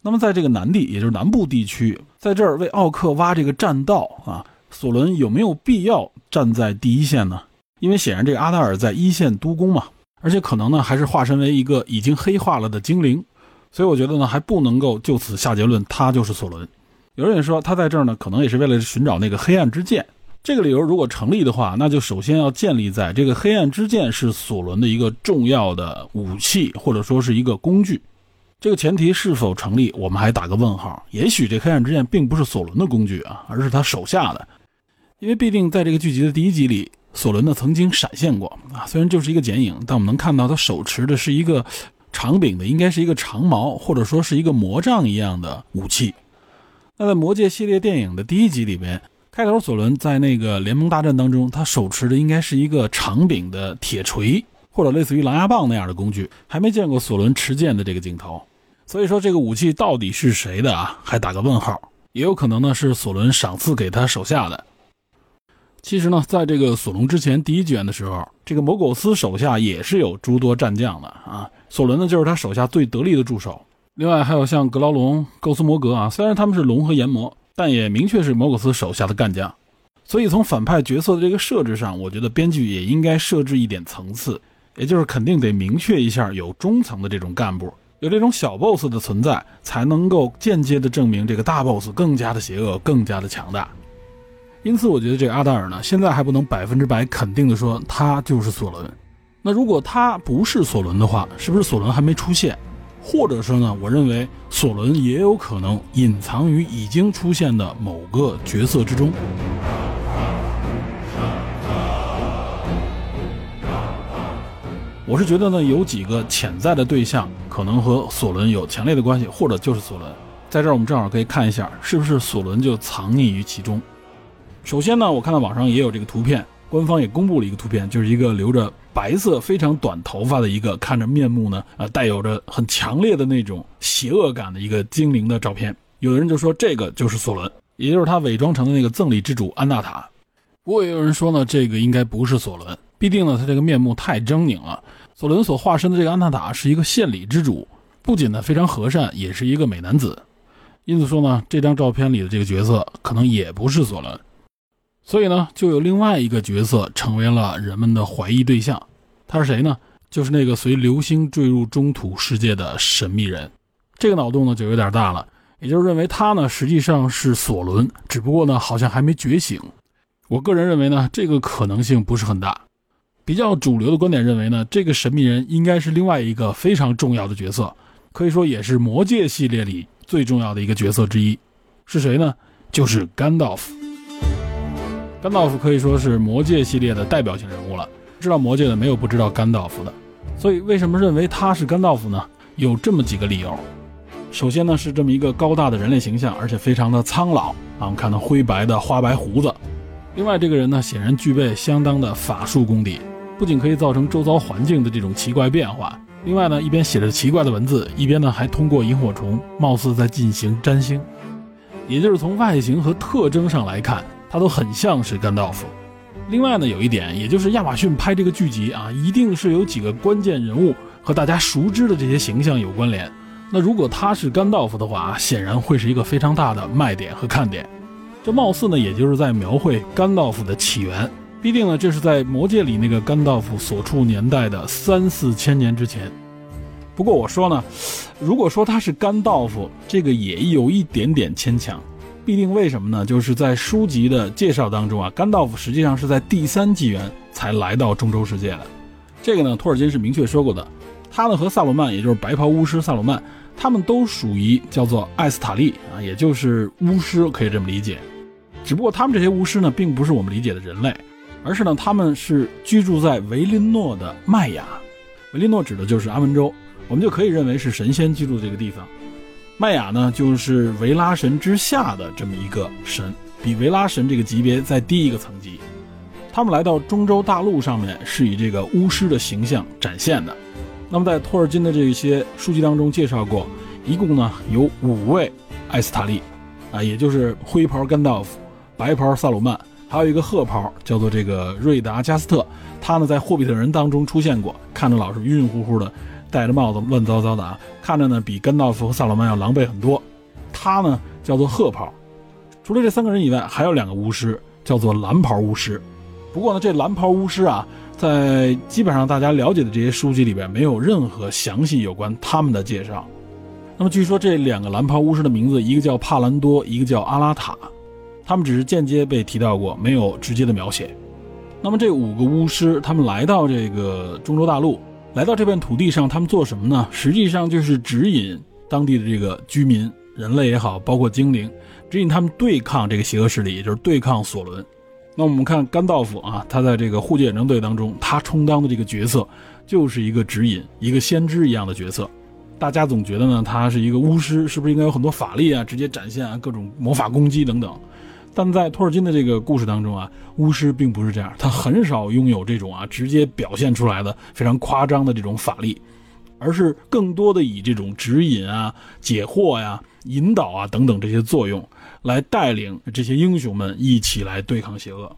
那么，在这个南地，也就是南部地区，在这儿为奥克挖这个栈道啊，索伦有没有必要站在第一线呢？因为显然这个阿达尔在一线督工嘛，而且可能呢还是化身为一个已经黑化了的精灵，所以我觉得呢还不能够就此下结论他就是索伦。有人也说他在这儿呢，可能也是为了寻找那个黑暗之剑。这个理由如果成立的话，那就首先要建立在这个黑暗之剑是索伦的一个重要的武器，或者说是一个工具。这个前提是否成立，我们还打个问号。也许这黑暗之剑并不是索伦的工具啊，而是他手下的。因为必定在这个剧集的第一集里，索伦呢曾经闪现过啊，虽然就是一个剪影，但我们能看到他手持的是一个长柄的，应该是一个长矛，或者说是一个魔杖一样的武器。那在《魔戒》系列电影的第一集里边，开头索伦在那个联盟大战当中，他手持的应该是一个长柄的铁锤。或者类似于狼牙棒那样的工具，还没见过索伦持剑的这个镜头，所以说这个武器到底是谁的啊？还打个问号。也有可能呢是索伦赏赐给他手下的。其实呢，在这个索隆之前第一卷的时候，这个摩苟斯手下也是有诸多战将的啊。索伦呢就是他手下最得力的助手。另外还有像格劳龙、构斯摩格啊，虽然他们是龙和炎魔，但也明确是摩苟斯手下的干将。所以从反派角色的这个设置上，我觉得编剧也应该设置一点层次。也就是肯定得明确一下，有中层的这种干部，有这种小 boss 的存在，才能够间接的证明这个大 boss 更加的邪恶，更加的强大。因此，我觉得这个阿达尔呢，现在还不能百分之百肯定的说他就是索伦。那如果他不是索伦的话，是不是索伦还没出现？或者说呢，我认为索伦也有可能隐藏于已经出现的某个角色之中。我是觉得呢，有几个潜在的对象可能和索伦有强烈的关系，或者就是索伦。在这儿，我们正好可以看一下，是不是索伦就藏匿于其中。首先呢，我看到网上也有这个图片，官方也公布了一个图片，就是一个留着白色、非常短头发的一个，看着面目呢，呃，带有着很强烈的那种邪恶感的一个精灵的照片。有的人就说这个就是索伦，也就是他伪装成的那个赠礼之主安娜塔。不过也有人说呢，这个应该不是索伦，必定呢他这个面目太狰狞了。索伦所化身的这个安娜塔是一个献礼之主，不仅呢非常和善，也是一个美男子。因此说呢，这张照片里的这个角色可能也不是索伦。所以呢，就有另外一个角色成为了人们的怀疑对象。他是谁呢？就是那个随流星坠入中土世界的神秘人。这个脑洞呢就有点大了，也就是认为他呢实际上是索伦，只不过呢好像还没觉醒。我个人认为呢，这个可能性不是很大。比较主流的观点认为呢，这个神秘人应该是另外一个非常重要的角色，可以说也是魔戒系列里最重要的一个角色之一。是谁呢？就是甘道夫。甘道夫可以说是魔戒系列的代表性人物了。知道魔戒的没有不知道甘道夫的。所以为什么认为他是甘道夫呢？有这么几个理由。首先呢，是这么一个高大的人类形象，而且非常的苍老啊，我们看到灰白的花白胡子。另外，这个人呢，显然具备相当的法术功底。不仅可以造成周遭环境的这种奇怪变化，另外呢，一边写着奇怪的文字，一边呢还通过萤火虫，貌似在进行占星。也就是从外形和特征上来看，它都很像是甘道夫。另外呢，有一点，也就是亚马逊拍这个剧集啊，一定是有几个关键人物和大家熟知的这些形象有关联。那如果他是甘道夫的话，显然会是一个非常大的卖点和看点。这貌似呢，也就是在描绘甘道夫的起源。必定呢，这是在魔界里那个甘道夫所处年代的三四千年之前。不过我说呢，如果说他是甘道夫，这个也有一点点牵强。必定为什么呢？就是在书籍的介绍当中啊，甘道夫实际上是在第三纪元才来到中州世界的。这个呢，托尔金是明确说过的。他呢和萨鲁曼，也就是白袍巫师萨鲁曼，他们都属于叫做艾斯塔利啊，也就是巫师，可以这么理解。只不过他们这些巫师呢，并不是我们理解的人类。而是呢，他们是居住在维林诺的麦雅，维林诺指的就是阿文州，我们就可以认为是神仙居住的这个地方。麦雅呢，就是维拉神之下的这么一个神，比维拉神这个级别再低一个层级。他们来到中州大陆上面，是以这个巫师的形象展现的。那么在托尔金的这些书籍当中介绍过，一共呢有五位艾斯塔利，啊，也就是灰袍甘道夫、白袍萨鲁曼。还有一个褐袍，叫做这个瑞达加斯特，他呢在霍比特人当中出现过，看着老是晕晕乎乎的，戴着帽子乱糟糟的啊，看着呢比甘道夫和萨鲁曼要狼狈很多。他呢叫做褐袍。除了这三个人以外，还有两个巫师，叫做蓝袍巫师。不过呢，这蓝袍巫师啊，在基本上大家了解的这些书籍里边，没有任何详细有关他们的介绍。那么据说这两个蓝袍巫师的名字，一个叫帕兰多，一个叫阿拉塔。他们只是间接被提到过，没有直接的描写。那么这五个巫师，他们来到这个中州大陆，来到这片土地上，他们做什么呢？实际上就是指引当地的这个居民，人类也好，包括精灵，指引他们对抗这个邪恶势力，也就是对抗索伦。那我们看甘道夫啊，他在这个护戒远征队当中，他充当的这个角色就是一个指引，一个先知一样的角色。大家总觉得呢，他是一个巫师，是不是应该有很多法力啊，直接展现啊各种魔法攻击等等？但在托尔金的这个故事当中啊，巫师并不是这样，他很少拥有这种啊直接表现出来的非常夸张的这种法力，而是更多的以这种指引啊、解惑呀、引导啊等等这些作用，来带领这些英雄们一起来对抗邪恶。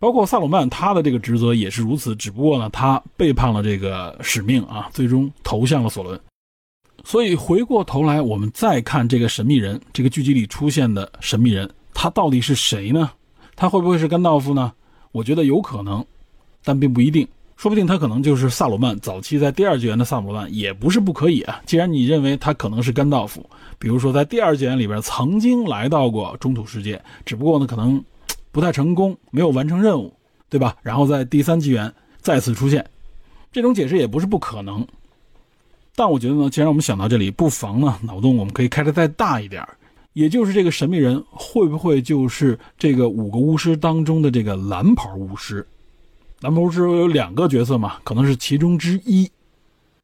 包括萨鲁曼，他的这个职责也是如此，只不过呢，他背叛了这个使命啊，最终投向了索伦。所以回过头来，我们再看这个神秘人，这个剧集里出现的神秘人。他到底是谁呢？他会不会是甘道夫呢？我觉得有可能，但并不一定。说不定他可能就是萨鲁曼早期在第二纪元的萨鲁曼，也不是不可以啊。既然你认为他可能是甘道夫，比如说在第二纪元里边曾经来到过中土世界，只不过呢可能不太成功，没有完成任务，对吧？然后在第三纪元再次出现，这种解释也不是不可能。但我觉得呢，既然我们想到这里，不妨呢脑洞我们可以开得再大一点也就是这个神秘人会不会就是这个五个巫师当中的这个蓝袍巫师？蓝袍巫师有两个角色嘛，可能是其中之一，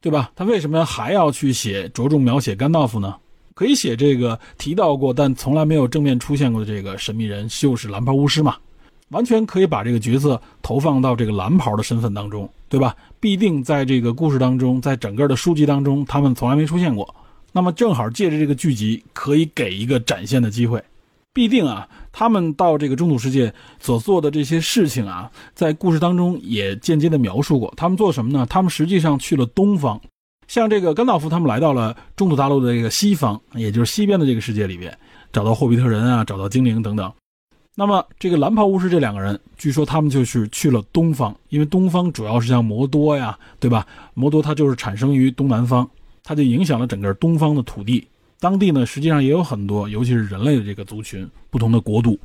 对吧？他为什么还要去写着重描写甘道夫呢？可以写这个提到过但从来没有正面出现过的这个神秘人就是蓝袍巫师嘛？完全可以把这个角色投放到这个蓝袍的身份当中，对吧？必定在这个故事当中，在整个的书籍当中，他们从来没出现过。那么正好借着这个剧集，可以给一个展现的机会。必定啊，他们到这个中土世界所做的这些事情啊，在故事当中也间接的描述过。他们做什么呢？他们实际上去了东方，像这个甘道夫他们来到了中土大陆的这个西方，也就是西边的这个世界里边，找到霍比特人啊，找到精灵等等。那么这个蓝袍巫师这两个人，据说他们就是去了东方，因为东方主要是像魔多呀，对吧？魔多它就是产生于东南方，它就影响了整个东方的土地。当地呢，实际上也有很多，尤其是人类的这个族群，不同的国度。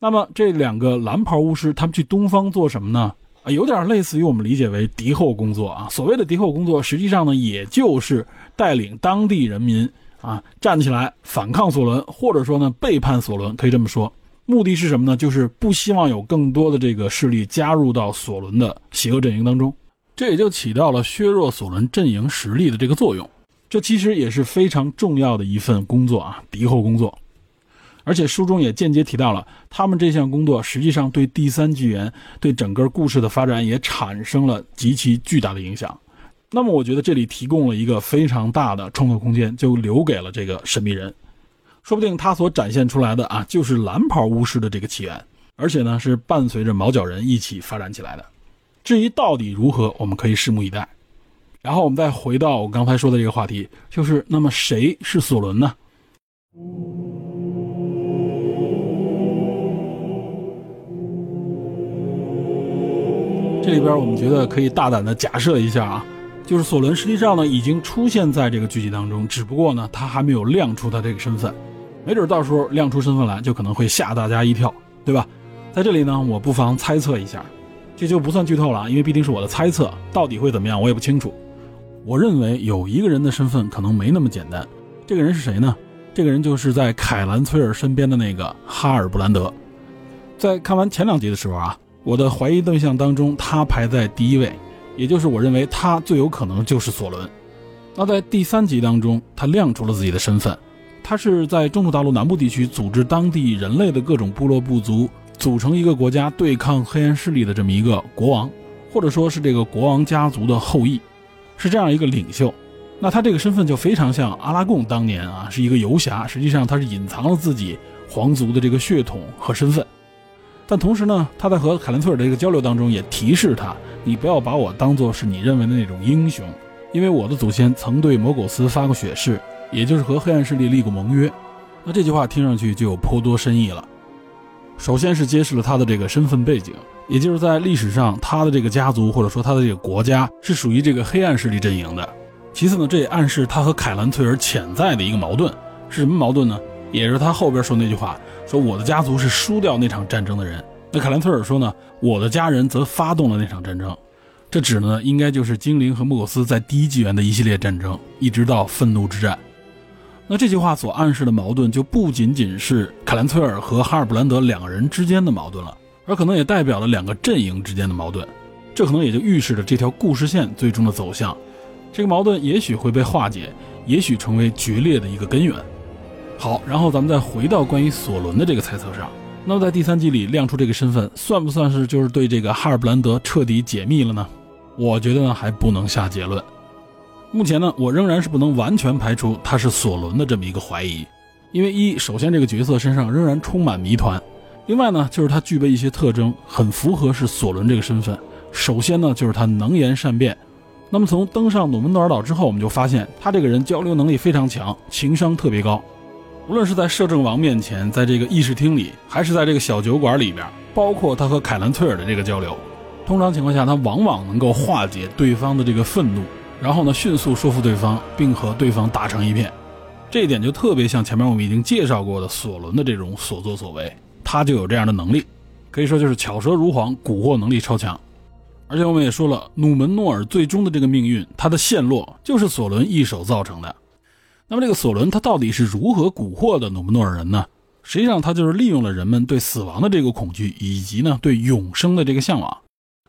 那么这两个蓝袍巫师，他们去东方做什么呢？啊，有点类似于我们理解为敌后工作啊。所谓的敌后工作，实际上呢，也就是带领当地人民啊站起来反抗索伦，或者说呢背叛索伦，可以这么说。目的是什么呢？就是不希望有更多的这个势力加入到索伦的邪恶阵营当中，这也就起到了削弱索伦阵营实力的这个作用。这其实也是非常重要的一份工作啊，敌后工作。而且书中也间接提到了，他们这项工作实际上对第三纪元、对整个故事的发展也产生了极其巨大的影响。那么，我觉得这里提供了一个非常大的创作空间，就留给了这个神秘人。说不定他所展现出来的啊，就是蓝袍巫师的这个起源，而且呢是伴随着毛脚人一起发展起来的。至于到底如何，我们可以拭目以待。然后我们再回到我刚才说的这个话题，就是那么谁是索伦呢？这里边我们觉得可以大胆的假设一下啊，就是索伦实际上呢已经出现在这个剧集当中，只不过呢他还没有亮出他这个身份。没准到时候亮出身份来，就可能会吓大家一跳，对吧？在这里呢，我不妨猜测一下，这就不算剧透了，因为毕竟是我的猜测，到底会怎么样我也不清楚。我认为有一个人的身份可能没那么简单，这个人是谁呢？这个人就是在凯兰崔尔身边的那个哈尔布兰德。在看完前两集的时候啊，我的怀疑对象当中，他排在第一位，也就是我认为他最有可能就是索伦。那在第三集当中，他亮出了自己的身份。他是在中土大陆南部地区组织当地人类的各种部落部族，组成一个国家对抗黑暗势力的这么一个国王，或者说是这个国王家族的后裔，是这样一个领袖。那他这个身份就非常像阿拉贡当年啊，是一个游侠，实际上他是隐藏了自己皇族的这个血统和身份。但同时呢，他在和凯兰崔尔的这个交流当中也提示他，你不要把我当做是你认为的那种英雄，因为我的祖先曾对摩苟斯发过血誓。也就是和黑暗势力立过盟约，那这句话听上去就有颇多深意了。首先是揭示了他的这个身份背景，也就是在历史上他的这个家族或者说他的这个国家是属于这个黑暗势力阵营的。其次呢，这也暗示他和凯兰崔尔潜在的一个矛盾是什么矛盾呢？也是他后边说那句话，说我的家族是输掉那场战争的人，那凯兰崔尔说呢，我的家人则发动了那场战争。这指呢，应该就是精灵和莫苟斯在第一纪元的一系列战争，一直到愤怒之战。那这句话所暗示的矛盾，就不仅仅是凯兰崔尔和哈尔布兰德两个人之间的矛盾了，而可能也代表了两个阵营之间的矛盾。这可能也就预示着这条故事线最终的走向。这个矛盾也许会被化解，也许成为决裂的一个根源。好，然后咱们再回到关于索伦的这个猜测上。那么在第三季里亮出这个身份，算不算是就是对这个哈尔布兰德彻底解密了呢？我觉得呢，还不能下结论。目前呢，我仍然是不能完全排除他是索伦的这么一个怀疑，因为一首先这个角色身上仍然充满谜团，另外呢就是他具备一些特征，很符合是索伦这个身份。首先呢就是他能言善辩，那么从登上努门诺尔岛之后，我们就发现他这个人交流能力非常强，情商特别高，无论是在摄政王面前，在这个议事厅里，还是在这个小酒馆里边，包括他和凯兰崔尔的这个交流，通常情况下他往往能够化解对方的这个愤怒。然后呢，迅速说服对方，并和对方打成一片，这一点就特别像前面我们已经介绍过的索伦的这种所作所为，他就有这样的能力，可以说就是巧舌如簧，蛊惑能力超强。而且我们也说了，努门诺尔最终的这个命运，他的陷落就是索伦一手造成的。那么这个索伦他到底是如何蛊惑的努门诺尔人呢？实际上他就是利用了人们对死亡的这个恐惧，以及呢对永生的这个向往。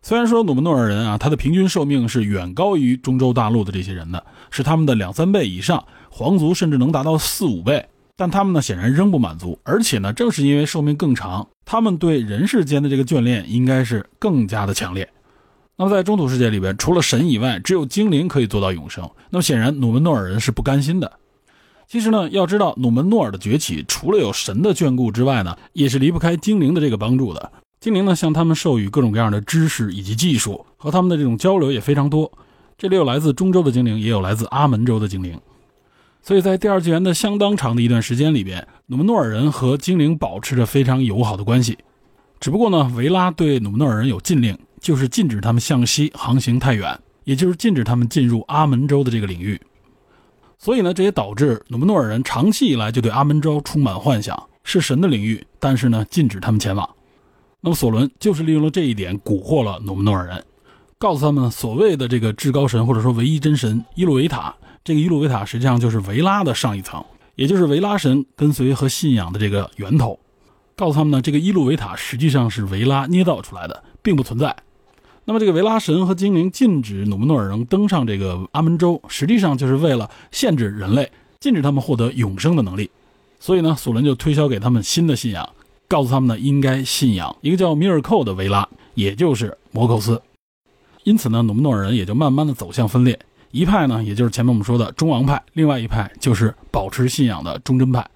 虽然说努门诺尔人啊，他的平均寿命是远高于中州大陆的这些人的，是他们的两三倍以上，皇族甚至能达到四五倍，但他们呢显然仍不满足，而且呢正是因为寿命更长，他们对人世间的这个眷恋应该是更加的强烈。那么在中土世界里边，除了神以外，只有精灵可以做到永生。那么显然努门诺尔人是不甘心的。其实呢，要知道努门诺尔的崛起，除了有神的眷顾之外呢，也是离不开精灵的这个帮助的。精灵呢，向他们授予各种各样的知识以及技术，和他们的这种交流也非常多。这里有来自中州的精灵，也有来自阿门州的精灵。所以在第二纪元的相当长的一段时间里边，努门诺尔人和精灵保持着非常友好的关系。只不过呢，维拉对努门诺尔人有禁令，就是禁止他们向西航行太远，也就是禁止他们进入阿门州的这个领域。所以呢，这也导致努门诺尔人长期以来就对阿门州充满幻想，是神的领域，但是呢，禁止他们前往。那么索伦就是利用了这一点蛊惑了努门诺尔人，告诉他们所谓的这个至高神或者说唯一真神伊鲁维塔，这个伊鲁维塔实际上就是维拉的上一层，也就是维拉神跟随和信仰的这个源头。告诉他们呢，这个伊鲁维塔实际上是维拉捏造出来的，并不存在。那么这个维拉神和精灵禁止努门诺尔人登上这个阿门州，实际上就是为了限制人类，禁止他们获得永生的能力。所以呢，索伦就推销给他们新的信仰，告诉他们呢，应该信仰一个叫米尔寇的维拉，也就是摩寇斯。因此呢，努门诺尔人也就慢慢的走向分裂，一派呢，也就是前面我们说的中王派，另外一派就是保持信仰的忠贞派。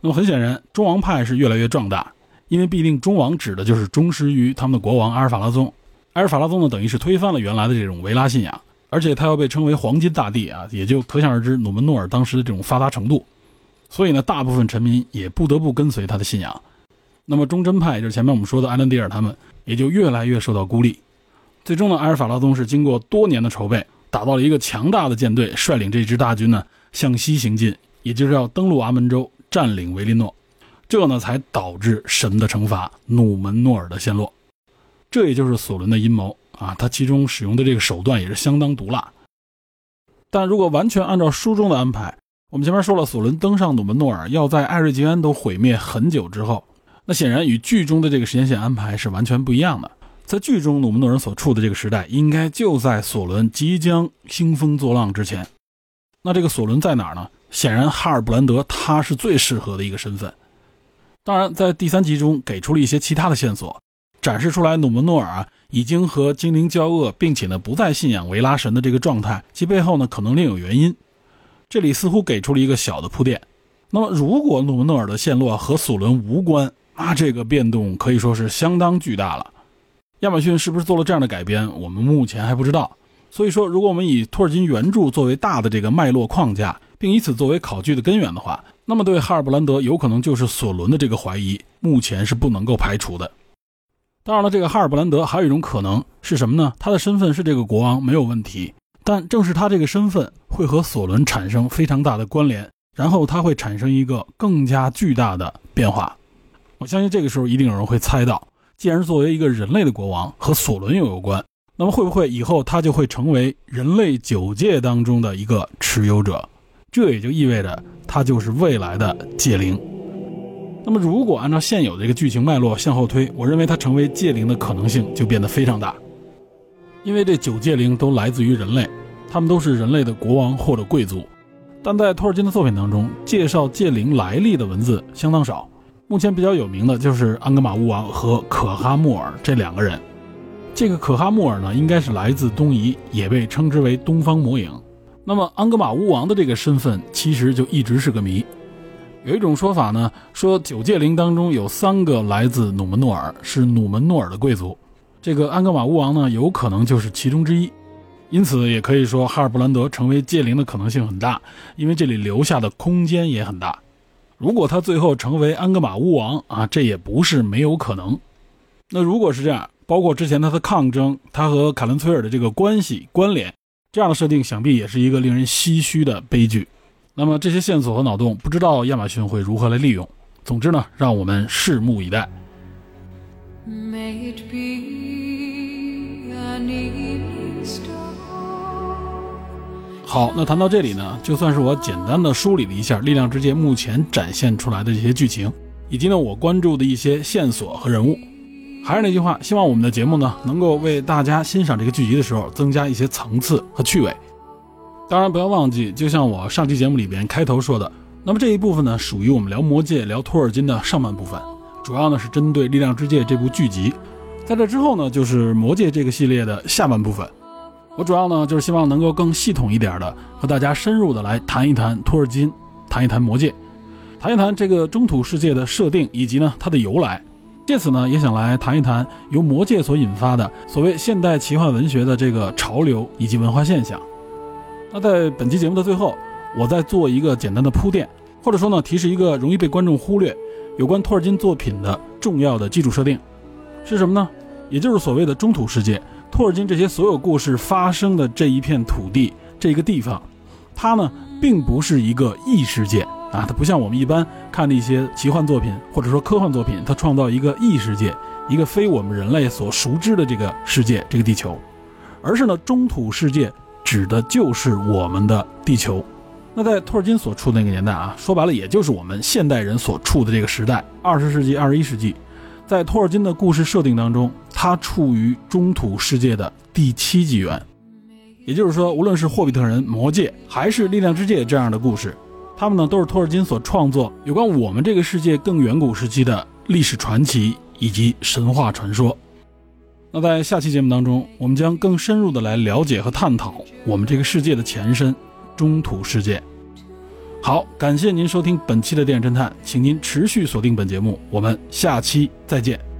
那么很显然，中王派是越来越壮大，因为必定中王指的就是忠实于他们的国王阿尔法拉宗。阿尔法拉宗呢，等于是推翻了原来的这种维拉信仰，而且他要被称为黄金大帝啊，也就可想而知努门诺尔当时的这种发达程度。所以呢，大部分臣民也不得不跟随他的信仰。那么忠贞派，就是前面我们说的埃兰迪尔他们，也就越来越受到孤立。最终呢，埃尔法拉宗是经过多年的筹备，打造了一个强大的舰队，率领这支大军呢向西行进，也就是要登陆阿门州，占领维林诺。这呢，才导致神的惩罚，努门诺尔的陷落。这也就是索伦的阴谋啊，他其中使用的这个手段也是相当毒辣。但如果完全按照书中的安排，我们前面说了，索伦登上努门诺尔要在艾瑞吉安都毁灭很久之后，那显然与剧中的这个时间线安排是完全不一样的。在剧中，努门诺尔所处的这个时代，应该就在索伦即将兴风作浪之前。那这个索伦在哪儿呢？显然，哈尔布兰德他是最适合的一个身份。当然，在第三集中给出了一些其他的线索。展示出来，努门诺尔啊已经和精灵交恶，并且呢不再信仰维拉神的这个状态，其背后呢可能另有原因。这里似乎给出了一个小的铺垫。那么，如果努门诺尔的陷落和索伦无关，那这个变动可以说是相当巨大了。亚马逊是不是做了这样的改编，我们目前还不知道。所以说，如果我们以托尔金原著作为大的这个脉络框架，并以此作为考据的根源的话，那么对哈尔布兰德有可能就是索伦的这个怀疑，目前是不能够排除的。当然了，这个哈尔布兰德还有一种可能是什么呢？他的身份是这个国王没有问题，但正是他这个身份会和索伦产生非常大的关联，然后他会产生一个更加巨大的变化。我相信这个时候一定有人会猜到，既然作为一个人类的国王和索伦又有关，那么会不会以后他就会成为人类九界当中的一个持有者？这也就意味着他就是未来的界灵。那么，如果按照现有的这个剧情脉络向后推，我认为他成为界灵的可能性就变得非常大。因为这九界灵都来自于人类，他们都是人类的国王或者贵族。但在托尔金的作品当中，介绍界灵来历的文字相当少。目前比较有名的就是安格玛巫王和可哈穆尔这两个人。这个可哈穆尔呢，应该是来自东夷，也被称之为东方魔影。那么安格玛巫王的这个身份，其实就一直是个谜。有一种说法呢，说九界灵当中有三个来自努门诺尔，是努门诺尔的贵族。这个安格玛巫王呢，有可能就是其中之一。因此，也可以说哈尔布兰德成为界灵的可能性很大，因为这里留下的空间也很大。如果他最后成为安格玛巫王啊，这也不是没有可能。那如果是这样，包括之前他的抗争，他和卡伦崔尔的这个关系关联，这样的设定，想必也是一个令人唏嘘的悲剧。那么这些线索和脑洞，不知道亚马逊会如何来利用。总之呢，让我们拭目以待。好，那谈到这里呢，就算是我简单的梳理了一下《力量之界》目前展现出来的这些剧情，以及呢我关注的一些线索和人物。还是那句话，希望我们的节目呢，能够为大家欣赏这个剧集的时候增加一些层次和趣味。当然不要忘记，就像我上期节目里边开头说的，那么这一部分呢，属于我们聊魔戒、聊托尔金的上半部分，主要呢是针对《力量之戒》这部剧集。在这之后呢，就是魔戒这个系列的下半部分。我主要呢就是希望能够更系统一点的和大家深入的来谈一谈托尔金，谈一谈魔戒，谈一谈这个中土世界的设定以及呢它的由来。借此呢，也想来谈一谈由魔戒所引发的所谓现代奇幻文学的这个潮流以及文化现象。那在本期节目的最后，我再做一个简单的铺垫，或者说呢，提示一个容易被观众忽略有关托尔金作品的重要的基础设定，是什么呢？也就是所谓的中土世界。托尔金这些所有故事发生的这一片土地，这个地方，它呢，并不是一个异世界啊，它不像我们一般看的一些奇幻作品或者说科幻作品，它创造一个异世界，一个非我们人类所熟知的这个世界，这个地球，而是呢，中土世界指的就是我们的地球。那在托尔金所处的那个年代啊，说白了，也就是我们现代人所处的这个时代，二十世纪、二十一世纪。在托尔金的故事设定当中，他处于中土世界的第七纪元，也就是说，无论是霍比特人、魔戒，还是力量之戒这样的故事，他们呢都是托尔金所创作有关我们这个世界更远古时期的历史传奇以及神话传说。那在下期节目当中，我们将更深入的来了解和探讨我们这个世界的前身——中土世界。好，感谢您收听本期的电影侦探，请您持续锁定本节目，我们下期再见。